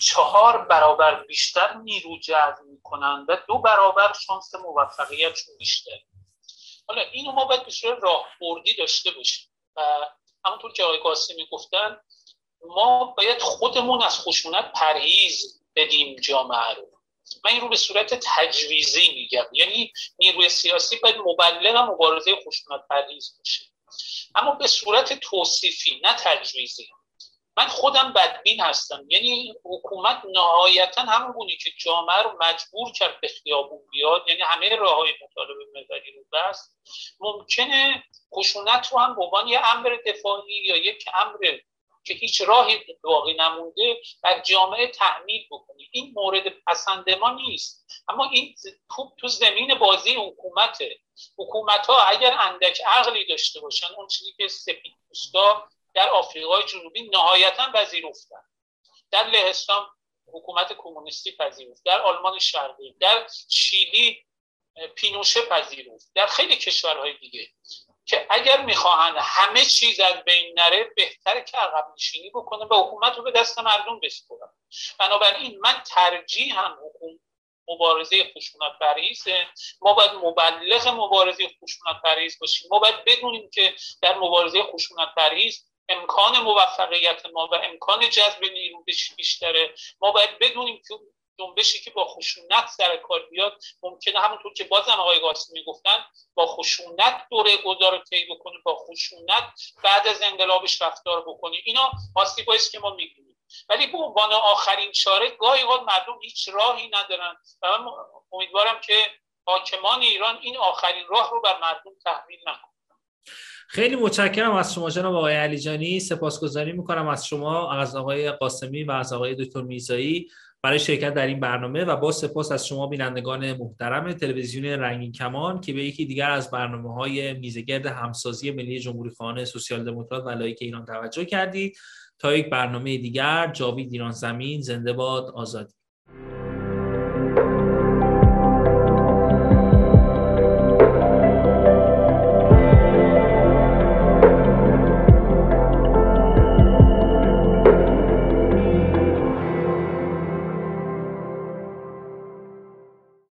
چهار برابر بیشتر نیرو جذب می‌کنن و دو برابر شانس موفقیتشون بیشتر. حالا اینو ما باید به صورت راهبردی داشته باشیم. و همونطور که آقای قاسمی گفتن ما باید خودمون از خشونت پرهیز بدیم جامعه رو. من این رو به صورت تجویزی میگم. یعنی نیروی سیاسی باید مبلغ مبارزه خشونت پرهیز باشه. اما به صورت توصیفی نه تجویزی. من خودم بدبین هستم. یعنی حکومت نهایتا همون گونه که جامعه رو مجبور کرد به خیابون بیاد یعنی همه راه های مطالبه مدنی رو بست. ممکنه خشونت رو هم به عنوان یه امر دفاعی یا یک امر که هیچ راهی باقی نمونده بر جامعه تحمیل بکنی این مورد پسند ما نیست. اما این تو زمین بازی حکومته. حکومت ها اگر اندک عقلی داشته باشن اون چیزی که سپید در آفریقای جنوبی نهایتا پذیرفتن. در لهستان حکومت کمونیستی پذیرفت. در آلمان شرقی. در چیلی پینوشه پذیرفت. در خیلی کشورهای دیگه. که اگر می‌خواهند همه چیز از بین نره بهتره که عقب نشینی بکنه و حکومت رو به دست مردم بسپرن. بنابراین من ترجیح هم حکومت مبارزه خشونت پریزه ما باید مبلغ مبارزه خشونت پریز باشیم. ما باید بدونیم که در مبارزه خشونت پریز امکان موفقیت ما و امکان جذب نیرو بیشتره. ما باید بدونیم که جنبشی که با خشونت سر کار بیاد ممکنه همونطور که بازم آقای قاسمی گفتن با خشونت دوره گذار رو طی بکنه با خشونت بعد از انقلابش رفتار بکنه. اینا آسیبایی که ما میگیم ولی به عنوان آخرین چاره گاهی اوقات مردم هیچ راهی ندارن. و من امیدوارم که حاکمان ایران این آخرین راه رو بر مردم تحمیل نکنن خیلی متشکرم از شما جناب آقای علیجانی. سپاسگزاری می‌کنم از شما از آقای قاسمی و از آقای دکتر میزایی برای شرکت در این برنامه و با سپاس از شما بینندگان محترم تلویزیون رنگین کمان که به یکی دیگر از برنامه های میزگرد همسازی ملی جمهوری خانه سوسیال دموکرات و لایک ایران توجه کردید. تا یک برنامه دیگر جاوید ایران زمین زنده باد آزادی.